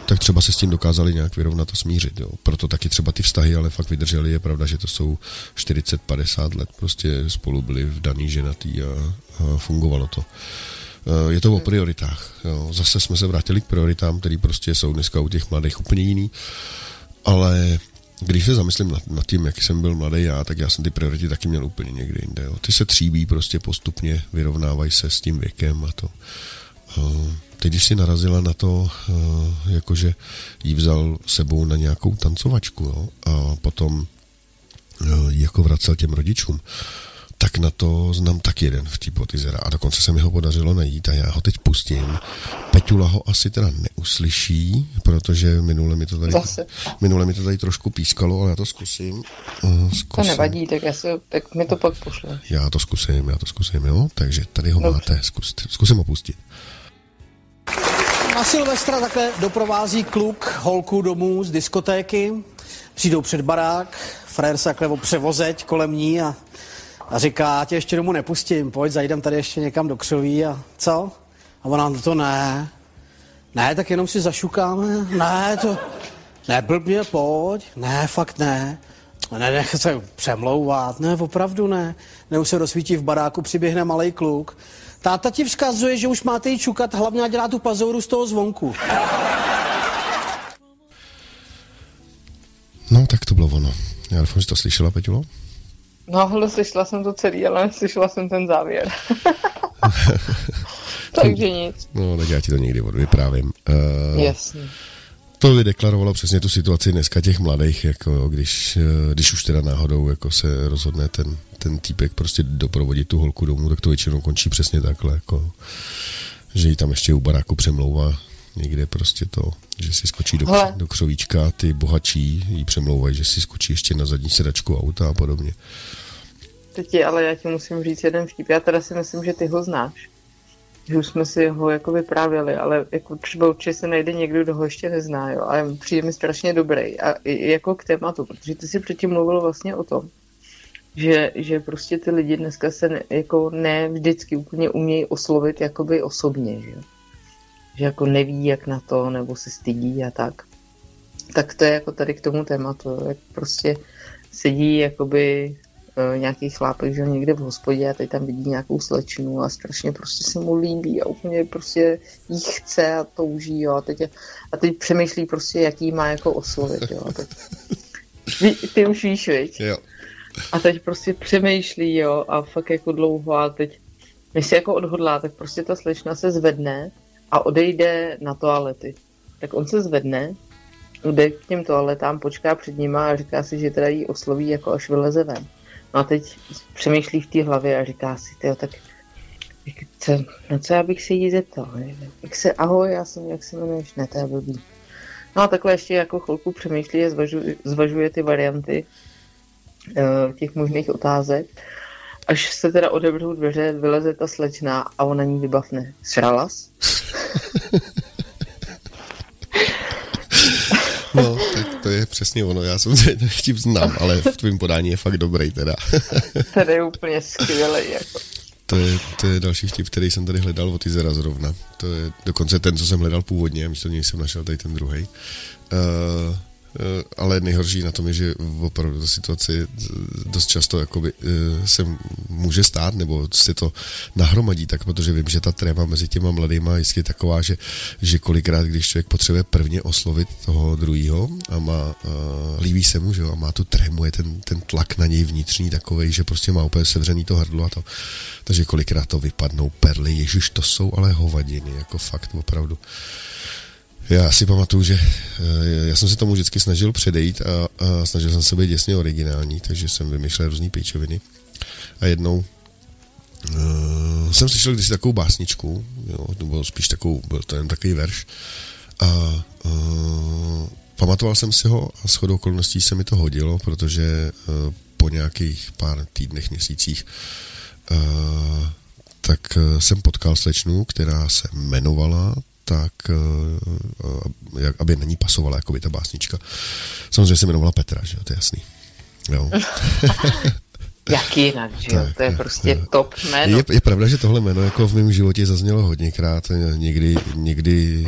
tak třeba se s tím dokázali nějak vyrovnat a smířit. Jo. Proto taky třeba ty vztahy, ale fakt vydrželi. Je pravda, že to jsou 40-50 let prostě spolu byli v daný ženatý a, a fungovalo to. E, je to o prioritách. Jo. Zase jsme se vrátili k prioritám, které prostě jsou dneska u těch mladých úplně jiný. Ale když se zamyslím nad, nad tím, jaký jsem byl mladý já, tak já jsem ty priority taky měl úplně někde jinde. Jo. Ty se tříbí prostě postupně, vyrovnávají se s tím věkem a to. Uh, Teď, když si narazila na to, eh, jakože jí vzal sebou na nějakou tancovačku jo, a potom eh, jako vracel těm rodičům, tak na to znám tak jeden v té potizera. A dokonce se mi ho podařilo najít a já ho teď pustím. Peťula ho asi teda neuslyší, protože minule mi to tady, Zase. minule mi to tady trošku pískalo, ale já to zkusím. Uh, zkusím. To nevadí, tak, já se, tak mi to pak pošle. Já to zkusím, já to zkusím, jo. Takže tady ho Dobře. máte, zkus, zkusím ho pustit. Na Silvestra takhle doprovází kluk holku domů z diskotéky. Přijdou před barák, frajer se takhle převozeť kolem ní a, a říká, já tě ještě domů nepustím, pojď, zajdem tady ještě někam do křoví a co? A ona, no to ne. Ne, tak jenom si zašukáme. Ne, to... Ne, blbně, pojď. Ne, fakt ne. Nenech se přemlouvat. Ne, opravdu ne. Ne, už se rozsvítí v baráku, přiběhne malý kluk Táta ti vzkazuje, že už máte jí čukat, hlavně dělá tu pazouru z toho zvonku. No, tak to bylo ono. Já doufám, že to slyšela, Peťulo? No, ale slyšela jsem to celý, ale slyšela jsem ten závěr. *laughs* Takže nic. No, tak já ti to někdy vyprávím. Uh, Jasně. To by deklarovalo přesně tu situaci dneska těch mladých, jako když, eh, když už teda náhodou jako se rozhodne ten, ten týpek prostě doprovodit tu holku domů, tak to většinou končí přesně takhle, jako, že ji tam ještě u baráku přemlouvá někde prostě to, že si skočí do, do křovíčka, ty bohatší jí přemlouvají, že si skočí ještě na zadní sedačku auta a podobně. Teď je, ale já ti musím říct jeden vtip. Já teda si myslím, že ty ho znáš. Že už jsme si ho jako vyprávěli, ale jako třeba určitě se najde někdo, kdo ho ještě nezná, jo. A přijde mi strašně dobrý. A i jako k tématu, protože ty si předtím mluvil vlastně o tom, že, že prostě ty lidi dneska se ne, jako ne vždycky úplně umějí oslovit jakoby osobně, že jo že jako neví, jak na to, nebo se stydí a tak. Tak to je jako tady k tomu tématu, jak prostě sedí jakoby uh, nějaký chlápek, že někde v hospodě a teď tam vidí nějakou slečnu a strašně prostě se mu líbí a úplně prostě jí chce a touží, jo, a teď, a teď přemýšlí prostě, jaký má jako oslovit, jo, a teď, *laughs* ty už víš, viď? Jo. A teď prostě přemýšlí, jo, a fakt jako dlouho a teď, než se jako odhodlá, tak prostě ta slečna se zvedne a odejde na toalety. Tak on se zvedne, jde k těm toaletám, počká před nima a říká si, že teda jí osloví, jako až vyleze ven. No a teď přemýšlí v té hlavě a říká si, tyjo, tak co, na co já bych se jí zeptal? Jak se, ahoj, já jsem, jak se jmenuješ? Ne, to je blbý. No a takhle ještě jako chvilku přemýšlí a zvažuje, zvažuje ty varianty uh, těch možných otázek až se teda odebřou dveře, vyleze ta slečna a ona ní vybavne. Sralas? *laughs* No, tak to je přesně ono. Já jsem se vtip znám, ale v tvém podání je fakt dobrý teda. *laughs* Ten je úplně skvělý. Jako. To je, to je další vtip, který jsem tady hledal od Izera zrovna. To je dokonce ten, co jsem hledal původně, a místo něj jsem našel tady ten druhý. Uh, Eh, ale nejhorší na tom je, že opravdu ta situace dost často jakoby, eh, se může stát, nebo se to nahromadí tak, protože vím, že ta tréma mezi těma mladýma je jistě taková, že, že kolikrát, když člověk potřebuje prvně oslovit toho druhého a má, líbí se mu, že jo, a má tu trému, je ten, ten tlak na něj vnitřní takový, že prostě má úplně sevřený to hrdlo a to, takže kolikrát to vypadnou perly, ježiš, to jsou ale hovadiny, jako fakt opravdu. Já si pamatuju, že eh, já jsem se tomu vždycky snažil předejít a, a snažil jsem se být děsně originální, takže jsem vymýšlel různé píčoviny. A jednou uh, jsem slyšel kdysi takovou básničku, jo, nebo spíš takovou, byl to jen takový verš. A uh, pamatoval jsem si ho a shodou okolností se mi to hodilo, protože uh, po nějakých pár týdnech, měsících uh, tak jsem potkal slečnu, která se jmenovala tak eh, eh, jak, aby na ní pasovala jako by ta básnička. Samozřejmě se jmenovala Petra, že jo, to je jasný. Jo. *laughs* Jak jinak, že jo? Tak, to je prostě jo. top jméno. Je, je pravda, že tohle jméno jako v mém životě zaznělo hodněkrát, někdy, někdy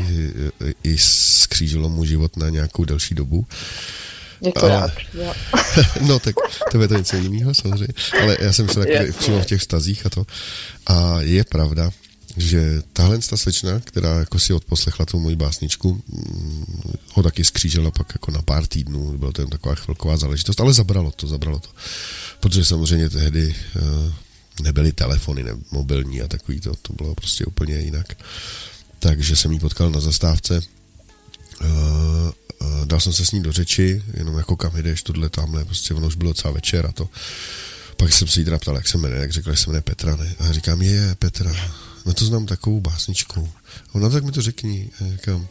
i skřížilo mu život na nějakou delší dobu. Děkuji. *laughs* no tak to je to něco jiného samozřejmě, ale já jsem se takový přímo v těch vztazích a to. A je pravda, že tahle ta slečna, která jako si odposlechla tu moji básničku, mm, ho taky skřížila pak jako na pár týdnů, byla to jen taková chvilková záležitost, ale zabralo to, zabralo to. Protože samozřejmě tehdy uh, nebyly telefony ne, mobilní a takový to, to bylo prostě úplně jinak. Takže jsem jí potkal na zastávce, uh, uh, dal jsem se s ní do řeči, jenom jako kam jdeš, tohle tamhle, prostě ono už bylo celá večer a to. Pak jsem se jí teda ptal, jak se jmenuje, jak řekla, že se jmenuje Petra, ne? A říkám, je, Petra na to znám takovou básničku. A ona tak mi to řekni. říkám,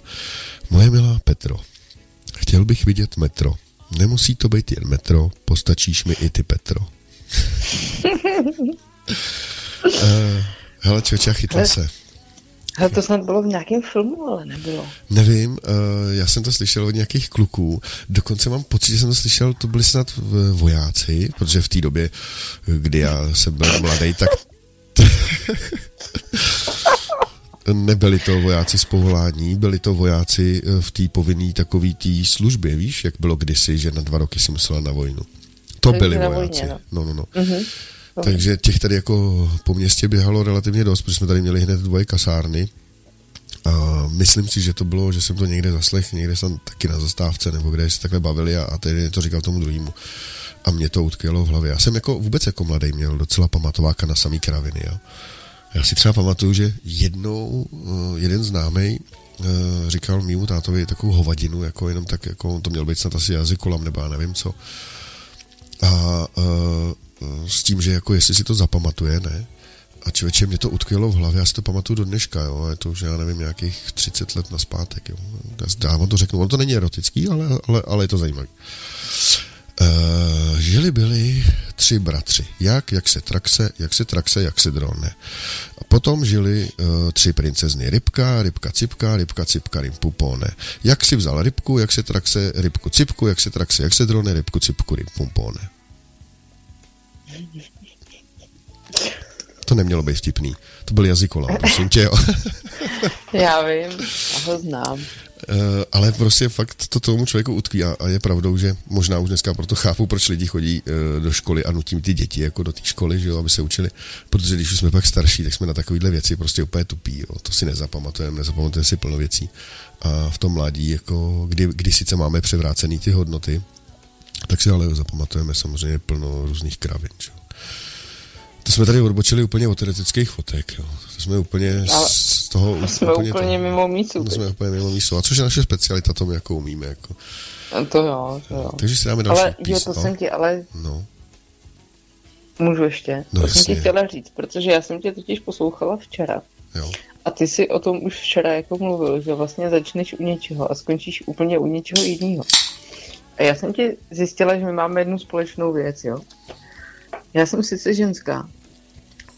moje milá Petro, chtěl bych vidět metro. Nemusí to být jen metro, postačíš mi i ty Petro. uh, *laughs* hele, čoča, chytla se. Ale to snad bylo v nějakém filmu, ale nebylo. Nevím, uh, já jsem to slyšel od nějakých kluků. Dokonce mám pocit, že jsem to slyšel, to byli snad vojáci, protože v té době, kdy já jsem byl mladý, tak Nebyli to vojáci z povolání, byli to vojáci eh, v té povinné takový té službě, víš, jak bylo kdysi, že na dva roky si musela na vojnu. To byli vojáci. Vojně, no. no, no, no. Uh-huh. Takže těch tady jako po městě běhalo relativně dost, protože jsme tady měli hned dvoje kasárny. A myslím si, že to bylo, že jsem to někde zaslech, někde jsem taky na zastávce, nebo kde se takhle bavili a, a tedy to říkal tomu druhému. A mě to utkvělo v hlavě. Já jsem jako vůbec jako mladý měl docela pamatováka na samý kraviny, jo Já si třeba pamatuju, že jednou uh, jeden známý uh, říkal mýmu tátovi takovou hovadinu, jako jenom tak, jako to měl být snad asi jazykolam, nebo já nevím co. A uh, s tím, že jako jestli si to zapamatuje, ne? A člověče, mě to utkvělo v hlavě, já si to pamatuju do dneška, jo, je to už, já nevím, nějakých 30 let na zpátek, jo. Dávám to řeknu, on to není erotický, ale, ale, ale je to zajímavý. Uh, žili byli tři bratři. Jak? Jak se traxe, jak se traxe, jak se drone. A potom žili uh, tři princezny. Rybka, rybka cipka, rybka cipka, rimpupone. Jak si vzal rybku, jak se traxe, rybku cipku, jak se traxe, jak se drone, rybku cipku, rimpupone. To nemělo být vtipný. To byl jazykolám, prosím tě. *laughs* Já vím, já ho znám. Uh, ale prostě fakt to tomu člověku utkví a, a je pravdou, že možná už dneska proto chápu, proč lidi chodí uh, do školy a nutím ty děti jako do té školy, že jo, aby se učili, protože když už jsme pak starší, tak jsme na takovéhle věci prostě úplně tupí, jo. to si nezapamatujeme, nezapamatujeme si plno věcí a v tom mládí, jako kdy, kdy sice máme převrácený ty hodnoty, tak si ale zapamatujeme samozřejmě plno různých kravin, že jo. To jsme tady odbočili úplně od teoretických fotek. Jo. To jsme úplně Ale z toho... To jsme úplně, úplně to, mimo mísu. To jsme úplně mimo mísu. A což je naše specialita, to my jako umíme. Jako. To jo, to jo. Takže si dáme další Ale pís, jo, to jsem ti, ale No, můžu ještě. No, to jsem jasně. ti chtěla říct, protože já jsem tě totiž poslouchala včera. jo. A ty si o tom už včera jako mluvil, že vlastně začneš u něčeho a skončíš úplně u něčeho jiného. A já jsem ti zjistila, že my máme jednu společnou věc, jo. Já jsem sice ženská,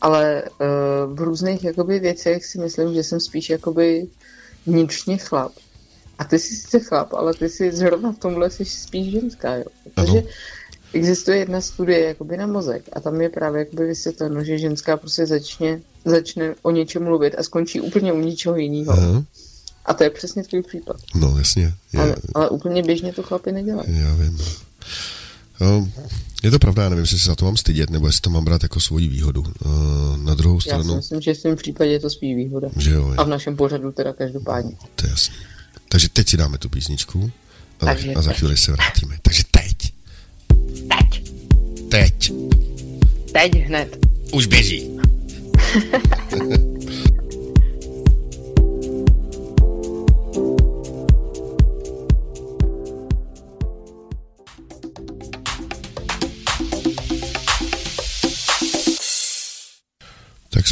ale uh, v různých jakoby věcech si myslím, že jsem spíš jakoby vnitřně chlap. A ty jsi sice chlap, ale ty jsi zrovna v tomhle jsi spíš ženská, jo. Protože Ano. existuje jedna studie jakoby na mozek a tam je právě jakoby vysvětleno, že ženská prostě začne, začne o něčem mluvit a skončí úplně u ničeho jiného. Aha. A to je přesně tvůj případ. No, jasně. Je, Ale, ale úplně běžně to chlapi nedělají. Já vím. No, je to pravda, já nevím, jestli se za to mám stydět, nebo jestli to mám brát jako svoji výhodu. Uh, na druhou Já si stranu, myslím, že v tom případě je to spíš výhoda. že jo, A je, v našem pořadu teda každopádně. to je jasný. Takže teď si dáme tu písničku a, za, Takže a za chvíli se vrátíme. Takže teď, Teď! teď, Teď hned! už běží. *laughs*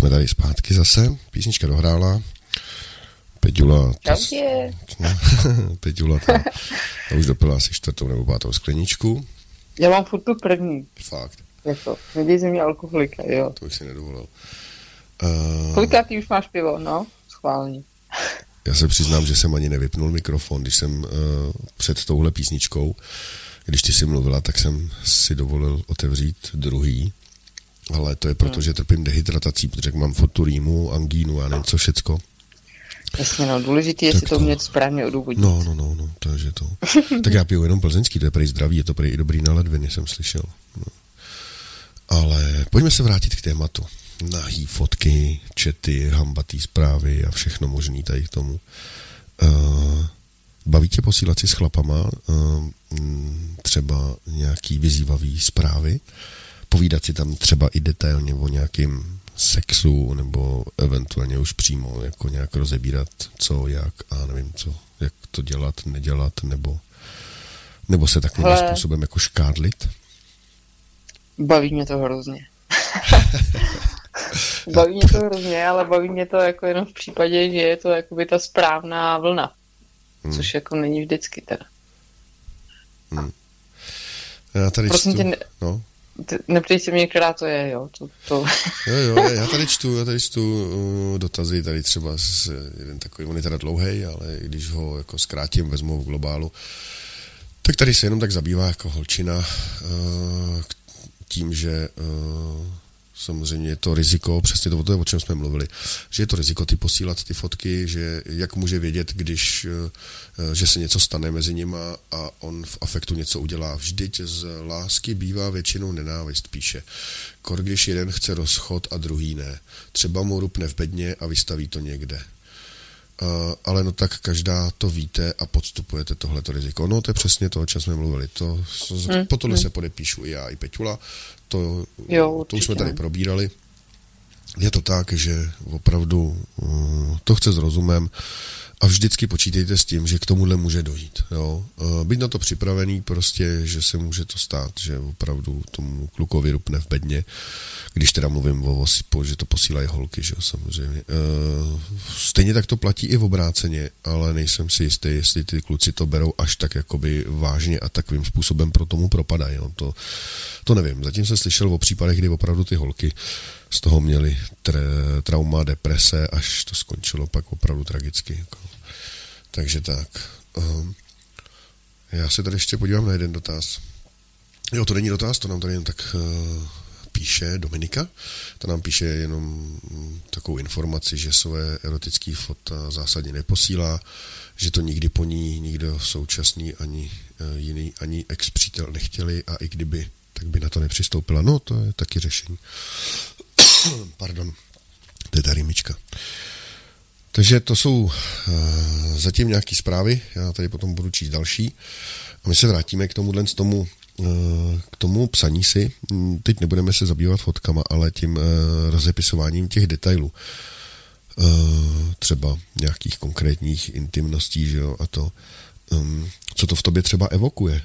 jsme tady zpátky zase. Písnička dohrála. Peďula, to, no, *laughs* Peďula ta, ta už dopila asi čtvrtou nebo pátou skleničku. Já mám furt tu první. Fakt, Jako, neděj ze mě alkoholika, jo. to bych si nedovolil. Uh, Kolikátý už máš pivo, no? Schválně. *laughs* Já se přiznám, že jsem ani nevypnul mikrofon, když jsem uh, před touhle písničkou, když ty si mluvila, tak jsem si dovolil otevřít druhý, ale to je proto, Hmm. že trpím dehydratací, protože mám furt tu rýmu, angínu a nevím co všecko. Jasně, no, důležitý je si Tak to to- umět správně odůvodnit. No, no, no, no, takže to. *laughs* tak já piju jenom plzeňský, to je prý zdravý, je to prý i dobrý na ledviny, jsem slyšel. No. Ale pojďme se vrátit k tématu. Nahý fotky, čety, hambatý zprávy a všechno možný tady k tomu. Uh, baví tě posílat si s chlapama uh, třeba nějaký vyzývavý zprávy? Povídat si tam třeba i detailně o nějakým sexu nebo eventuálně už přímo jako nějak rozebírat co, jak a nevím co, jak to dělat, nedělat nebo nebo se takovým Hele. způsobem jako škádlit? Baví mě to hrozně. *laughs* baví mě to hrozně, ale baví mě to jako jenom v případě, že je to jakoby ta správná vlna. Hmm. Což jako není vždycky teda. Já tady Prosím čtu, tě, ne- no, Neptej se mě, která to je, jo. To, to... Jo, jo, já tady čtu, já tady čtu uh, dotazy, tady třeba z, jeden takový, on je teda dlouhý, ale když ho jako zkrátím, vezmu v globálu, tak tady se jenom tak zabývá jako holčina uh, tím, že uh, samozřejmě je to riziko, přesně to, to je, o čem jsme mluvili, že je to riziko ty posílat ty fotky, že jak může vědět, když, uh, že se něco stane mezi nima a on v afektu něco udělá. Vždyť z lásky bývá většinou nenávist, píše. Kor, když jeden chce rozchod a druhý ne. Třeba mu rupne v bedně a vystaví to někde. Uh, ale no tak každá to víte a podstupujete tohleto riziko. No to je přesně to, o čem jsme mluvili. To, Hmm, hmm, po tohle se podepíšu i já, i Peťula. To, Jo, to už jsme tady probírali. je to tak, že opravdu uh, to chce s rozumem a vždycky počítejte s tím, že k tomuhle může dojít. Jo? Být na to připravený prostě, že se může to stát, že opravdu tomu klukovi rupne v bedně, když teda mluvím o osipu, že to posílají holky, že jo, samozřejmě. Stejně tak to platí i v obráceně, ale nejsem si jistý, jestli ty kluci to berou až tak jakoby vážně a takovým způsobem pro tomu propadají. Jo? To, to nevím. Zatím jsem slyšel o případech, kdy opravdu ty holky z toho měli tra- trauma, deprese, až to skončilo pak opravdu tragicky. Jako. Takže tak. Um, já se tady ještě podívám na jeden dotaz. Jo, to není dotaz, to nám tady jen tak uh, píše Dominika. To nám píše jenom takovou informaci, že své erotické fota zásadně neposílá, že to nikdy po ní nikdo současný ani uh, jiný, ani ex-přítel nechtěli a i kdyby, tak by na to nepřistoupila. No, to je taky řešení. *coughs* Pardon, to je ta rýmička. Takže to jsou uh, zatím nějaké zprávy, já tady potom budu číst další. A my se vrátíme k tomuhle z tomu, uh, k tomu psaní si. Hm, teď nebudeme se zabývat fotkama, ale tím uh, rozepisováním těch detailů. Třeba nějakých konkrétních intimností, že jo, a to. Um, co to v tobě třeba evokuje,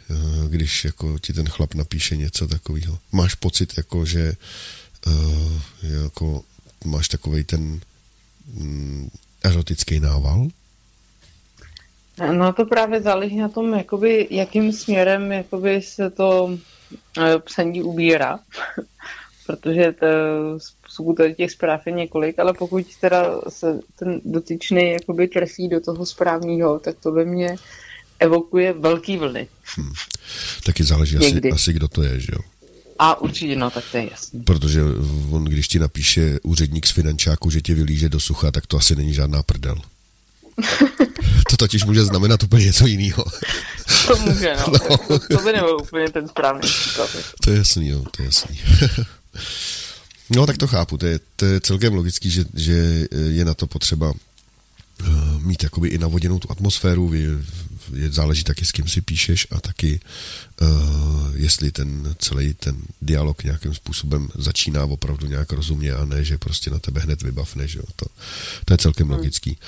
když jako ti ten chlap napíše něco takového. Máš pocit, jako, že jako máš takový ten um, erotický nával? No to právě záleží na tom, jakoby, jakým směrem jakoby se to e, psaní ubírá, *laughs* protože to, tady těch zpráv je několik, ale pokud teda se ten dotyčný jakoby trefí do toho správného, tak to ve mně evokuje velký vlny. Hmm. Taky záleží asi, asi, kdo to je, že jo? A určitě, no, tak to je jasný. Protože on, když ti napíše úředník z finančáku, že tě vylíže do sucha, tak to asi není žádná prdel. *laughs* to totiž může znamenat úplně něco jiného. to může, no. no. To, to by nebyl úplně ten správný příklad. To je jasný, jo, to je jasný. *laughs* no, tak to chápu, to je, to je celkem logický, že, že je na to potřeba eh, mít jakoby i navoděnou tu atmosféru, je, záleží taky, s kým si píšeš a taky, uh, jestli ten celý ten dialog nějakým způsobem začíná opravdu nějak rozumně a ne, že prostě na tebe hned vybavne, že jo. To, to je celkem hmm. logický.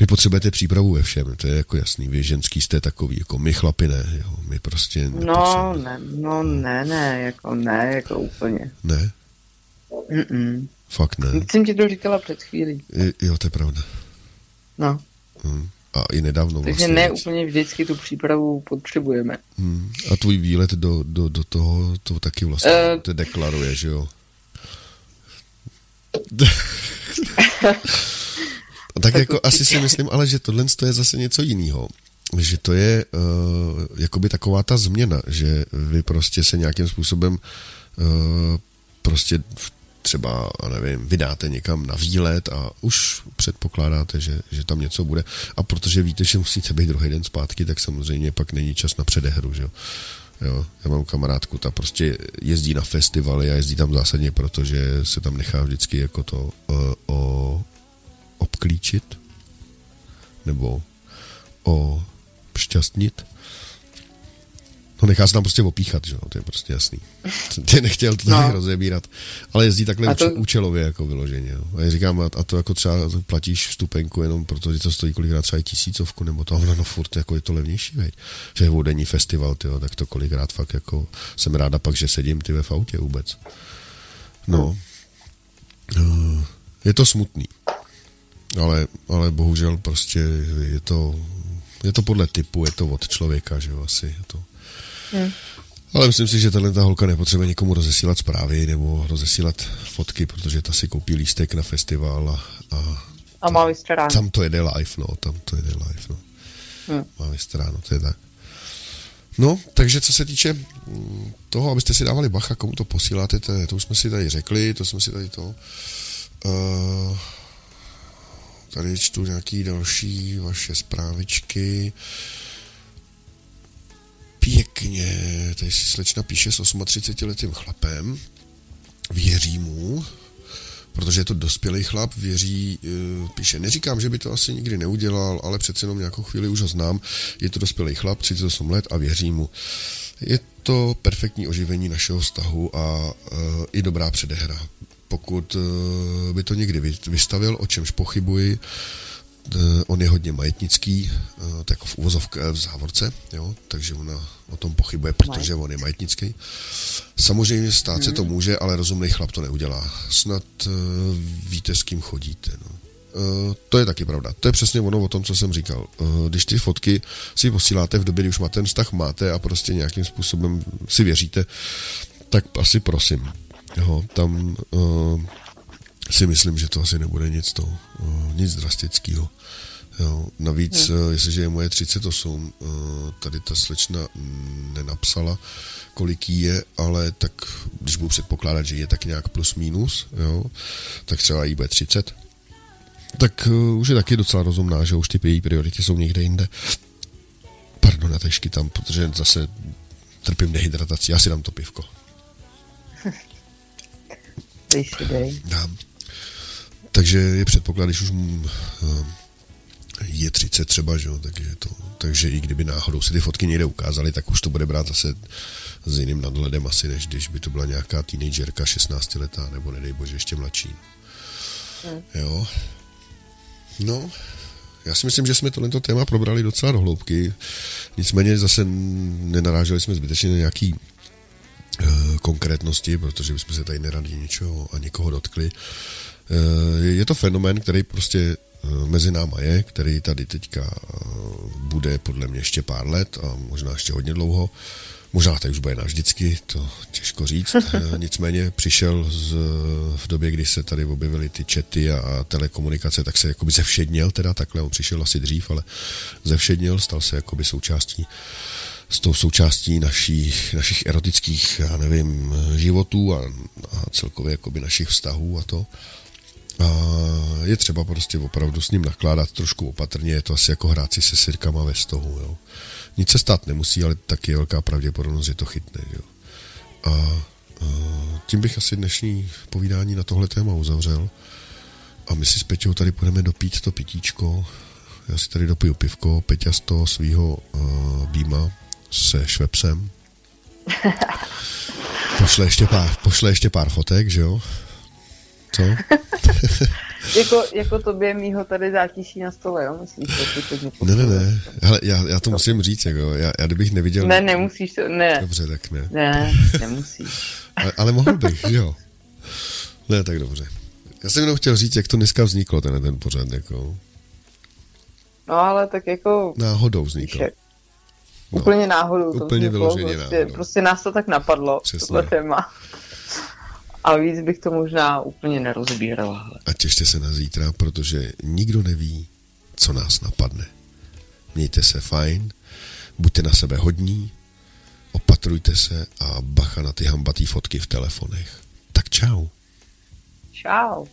Vy potřebujete přípravu ve všem, to je jako jasný. Vy ženský jste takový, jako my chlapi ne, jo. My prostě No, ne, no ne, ne, jako ne, jako úplně. Ne? Mm-mm. Fakt ne. Jsem ti to říkala před chvílí. Jo, to je pravda. No. Hmm a i nedávno Takže vlastně. ne úplně vždycky tu přípravu potřebujeme. Hmm. A tvůj výlet do, do, do toho, to taky vlastně uh, to deklaruje, že jo? tak, *laughs* tak jako určitě. asi si myslím, ale že tohle je zase něco jiného. Že to je uh, jakoby taková ta změna, že vy prostě se nějakým způsobem uh, prostě v třeba, nevím, vydáte někam na výlet a už předpokládáte, že, že tam něco bude. A protože víte, že musíte být druhý den zpátky, tak samozřejmě pak není čas na předehru, že jo. Jo, já mám kamarádku, ta prostě jezdí na festivaly a jezdí tam zásadně, protože se tam nechá vždycky jako to uh, o, obklíčit nebo o šťastnit No nechá se tam prostě opíchat, že jo, to je prostě jasný. *laughs* Ty nechtěl to no. rozebírat, ale jezdí takhle to... účelově jako vyloženě. Jo. A já říkám, a, to jako třeba platíš vstupenku jenom proto, že to stojí kolikrát třeba tisícovku, nebo to, no, no furt jako je to levnější, veď. Že je vodenní festival, tyjo, tak to kolikrát fakt jako jsem ráda pak, že sedím ty ve autě vůbec. No. no. Je to smutný. Ale, ale bohužel prostě je to, je to podle typu, je to od člověka, že jo, asi. Je to, Hmm. Ale myslím si, že tahle ta holka nepotřebuje nikomu rozesílat zprávy nebo rozesílat fotky, protože ta si koupí lístek na festival a, a, a má vystaráno. Tam to jede live, no, tam to jede live, no. Hmm. Má vystaráno, to je tak. No, takže co se týče mm, toho, abyste si dávali bacha, komu to posíláte, to, to už jsme si tady řekli, to jsme si tady to... Uh, tady čtu nějaký další vaše zprávičky. Uh, Pěkně, tady si slečna píše s 38-letým chlapem, věří mu, protože je to dospělý chlap, věří, eh, píše, neříkám, že by to asi nikdy neudělal, ale přece jenom nějakou chvíli už ho znám, je to dospělý chlap, 38 let a věří mu. Je to perfektní oživení našeho vztahu a uh, i dobrá předehra. pokud uh, by to někdy vystavil, o čemž pochybuji, on je hodně majetnický, uh, tak v uvozovce v závorce, jo, takže ona o tom pochybuje, protože on je majetnický. Samozřejmě stát hmm. se to může, ale rozumný chlap to neudělá. Snad uh, víte, s kým chodíte. No. To je taky pravda. To je přesně ono o tom, co jsem říkal. Když ty fotky si posíláte v době, kdy už máte ten vztah, máte a prostě nějakým způsobem si věříte, tak asi prosím. Jo, tam si myslím, že to asi nebude nic to, uh, nic drastického. Jo, navíc, hmm. uh, jestliže je moje 38, uh, tady ta slečna nenapsala, kolik jí je, ale tak, když budu předpokládat, že je tak nějak plus minus, jo, tak třeba jí bude 30, tak už je taky docela rozumná, že už ty její priority jsou někde jinde. Pardon, na težky tam, protože zase trpím dehydratací, já si dám to pivko. *laughs* Dám. Takže je předpoklad, když už uh, je 30 třeba, že jo, takže, to, takže i kdyby náhodou se ty fotky někde ukázaly, tak už to bude brát zase s jiným nadhledem asi, než když by to byla nějaká teenagerka 16 letá, nebo nedej bože ještě mladší. Hmm. Jo. No, já si myslím, že jsme tohle téma probrali docela do hloubky. Nicméně zase nenaráželi jsme zbytečně na nějaký uh, konkrétnosti, protože bychom se tady neradi něčeho a někoho dotkli. Uh, je to fenomén, který prostě uh, mezi náma je, který tady teďka bude podle mě ještě pár let a možná ještě hodně dlouho. Možná to už bude navždycky, to těžko říct. *laughs* Nicméně přišel z, v době, kdy se tady objevily ty čety a, a telekomunikace, tak se jakoby zevšednil, teda takhle, on přišel asi dřív, ale zevšednil, stal se jakoby součástí s tou součástí našich, našich erotických, já nevím, životů a, a celkově jakoby našich vztahů a to. A je třeba prostě opravdu s ním nakládat trošku opatrně, je to asi jako hrát si se sirkama ve stohu, jo. Nic se stát nemusí, ale taky je velká pravděpodobnost, že to chytne. Jo. A, a tím bych asi dnešní povídání na tohle téma uzavřel. A my si s Peťou tady půjdeme dopít to pitíčko. Já si tady dopiju pivko, Peťa z toho svýho uh, býma se švepsem. *laughs* Pošle ještě pár, pošle ještě pár fotek, že jo? Co? *laughs* jako, jako tobě mýho tady zátiší na stole, jo? Myslíš, že ty to Ne, ne, ne. Hele, já, já to musím říct, jako, já, já kdybych neviděl... Ne, nemusíš to, ne. Dobře, tak ne. Ne, nemusíš. *laughs* ale, ale mohl bych, jo. Ne, tak dobře. Já jsem jenom chtěl říct, jak to dneska vzniklo, ten, ten pořad, jako. No, ale tak jako... Náhodou vzniklo. Však. No, úplně náhodou. To úplně vzniklo, vyloženě prostě, náhodou. prostě nás to tak napadlo, Přesně. tohle téma. A víc bych to možná úplně nerozbíral. A těšte se na zítra, protože nikdo neví, co nás napadne. Mějte se fajn, buďte na sebe hodní, opatrujte se a bacha na ty hambatý fotky v telefonech. Tak čau. Čau.